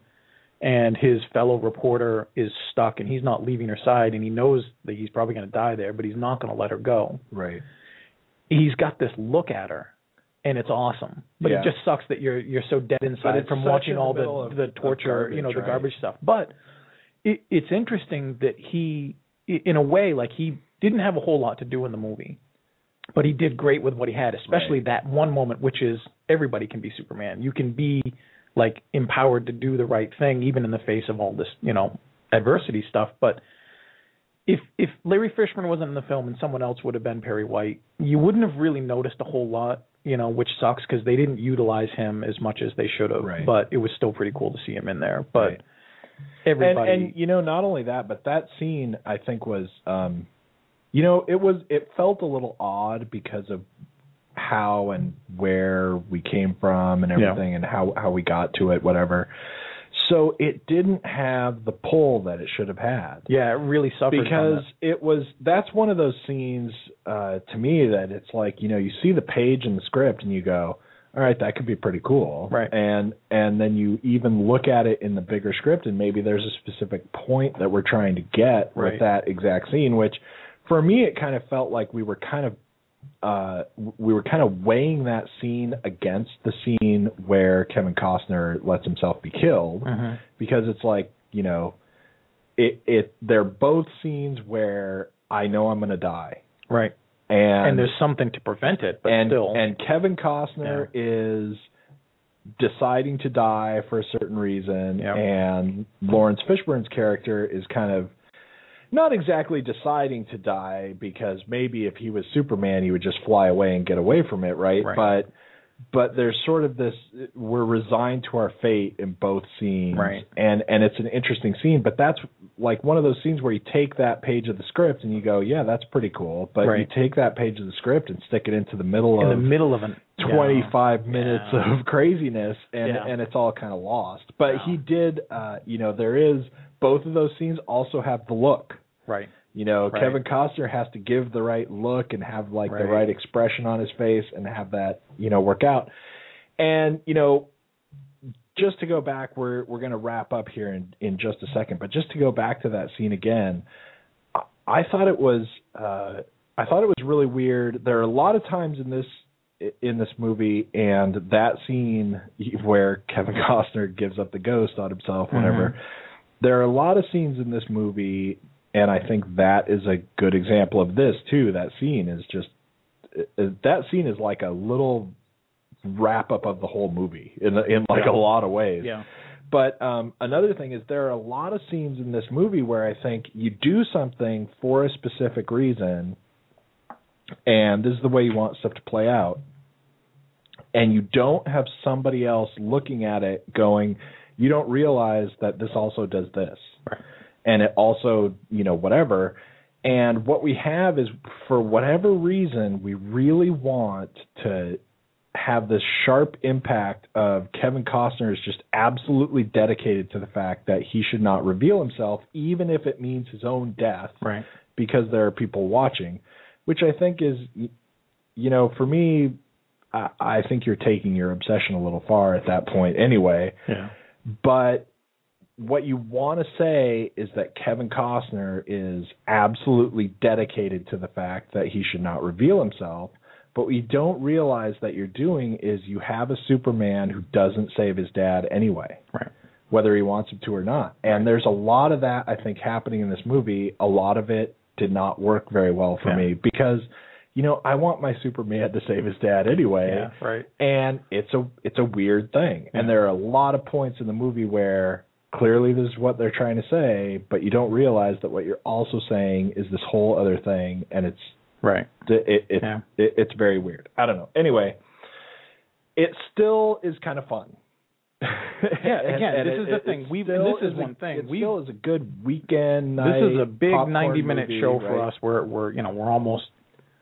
and his fellow reporter is stuck and he's not leaving her side and he knows that he's probably going to die there but he's not going to let her go. Right. he's got this look at her and it's awesome. But Yeah. it just sucks that you're you're so dead inside from watching in all the the of torture you know garbage, the right. garbage stuff. But it, it's interesting that he in a way like he didn't have a whole lot to do in the movie but he did great with what he had especially that one moment which is everybody can be superman. You can be like empowered to do the right thing even in the face of all this you know adversity stuff. But if if Larry Fishburne wasn't in the film and someone else would have been Perry White, you wouldn't have really noticed a whole lot, you know, which sucks because they didn't utilize him as much as they should have. Right. But it was still pretty cool to see him in there. But Right. everybody, And, and you know, not only that, but that scene I think was, um, you know, it was it felt a little odd because of how and where we came from and Yeah. everything and how how we got to it, whatever. So it didn't have the pull that it should have had. yeah, it really suffered because it. was that's one of those scenes uh to me that it's like you know you see the page in the script and you go all right that could be pretty cool Right. and and then you even look at it in the bigger script and maybe there's a specific point that we're trying to get Right. with that exact scene which for me it kind of felt like we were kind of uh we were kind of weighing that scene against the scene where Kevin Costner lets himself be killed Mhm. because it's like you know it it they're both scenes where I know I'm going to die Right. and And, there's something to prevent it, but and still. and Kevin Costner is deciding to die for a certain reason Yep. and Lawrence Fishburne's character is kind of not exactly deciding to die because maybe if he was Superman he would just fly away and get away from it, right? Right. But but there's sort of this we're resigned to our fate in both scenes Right. and and it's an interesting scene but that's like one of those scenes where you take that page of the script and you go yeah that's pretty cool but you take that page of the script and stick it into the middle in of the middle of an yeah. 25 minutes Yeah. of craziness and Yeah. and it's all kind of lost but Yeah. he did uh you know there is both of those scenes also have the look Right. you know Right. Kevin Costner has to give the right look and have like the Right. right expression on his face and have that you know work out and you know just to go back we're we're going to wrap up here in in just a second but just to go back to that scene again I, I thought it was uh I thought it was really weird there are a lot of times in this in this movie and that scene where Kevin Costner gives up the ghost on himself whatever there are a lot of scenes in this movie and I think that is a good example of this too that scene is just uh, that scene is like a little wrap up of the whole movie in in like Yeah. a lot of ways Yeah. But um, another thing is there are a lot of scenes in this movie where I think you do something for a specific reason, and this is the way you want stuff to play out, and you don't have somebody else looking at it going, you don't realize that this also does this, Right. and it also, you know, whatever. And what we have is, for whatever reason, we really want to have this sharp impact of Kevin Costner is just absolutely dedicated to the fact that he should not reveal himself, even if it means his own death, Right. because there are people watching, which I think is, you know, for me, I, I think you're taking your obsession a little far at that point anyway. Yeah. But what you want to say is that Kevin Costner is absolutely dedicated to the fact that he should not reveal himself. But what you don't realize that you're doing is you have a Superman who doesn't save his dad anyway, Right. whether he wants him to or not. And there's a lot of that I think happening in this movie. A lot of it did not work very well for Yeah. me because, you know, I want my Superman to save his dad anyway Yeah. Right. and it's a it's a weird thing and there are a lot of points in the movie where clearly this is what they're trying to say but you don't realize that what you're also saying is this whole other thing and it's Right. it, it, Yeah. it it's very weird i don't know anyway it still is kind of fun Yeah, And- again, and this it- is the thing. We this is a- one thing. It We still is a good weekend. this is a big 90 minute movie, show for right? us where we're you know we're almost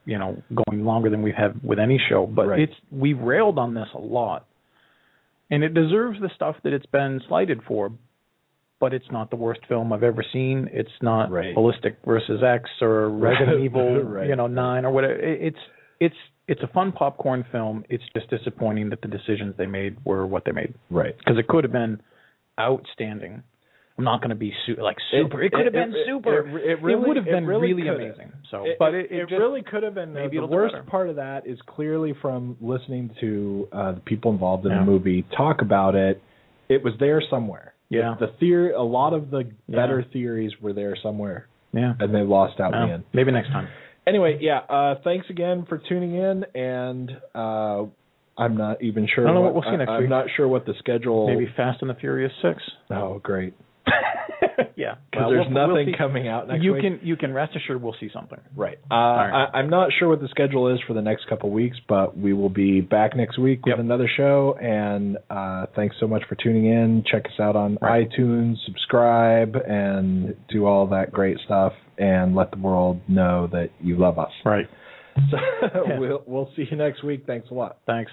you know going longer than we have had with any show but Right. it's we've railed on this a lot. And it deserves the stuff that it's been slighted for but it's not the worst film i've ever seen. It's not Right. ballistic versus x or resident evil Right. you know 9 or whatever. It's it's it's a fun popcorn film. It's just disappointing that the decisions they made were what they made. Right. Because it could have been outstanding I'm not going to be su- like super. It, could have been it- super. It, it really would have been really really, amazing. So, It- but it, it, it just, really could have been. maybe the worst better. part of that is clearly from listening to uh, the people involved in Yeah. the movie talk about it. It was there somewhere. Yeah. The theory, a lot of the Yeah. better theories were there somewhere, Yeah. and they lost out in the end. maybe next time. Anyway, yeah. Uh, thanks again for tuning in, and uh, I'm not even sure. I don't know what we'll see next I, I'm not sure what the schedule. Maybe Fast and the Furious Six. Oh, great. yeah, Because Well, there's we'll- we'll nothing coming out next you week. can you can rest assured we'll see something. Right. Uh, right. I, I'm not sure what the schedule is for the next couple weeks, but we will be back next week with Yep. another show. And uh, thanks so much for tuning in. Check us out on Right. iTunes, subscribe, and do all that great stuff, and let the world know that you love us. Right. So Yeah. we'll we'll see you next week. Thanks a lot. Thanks.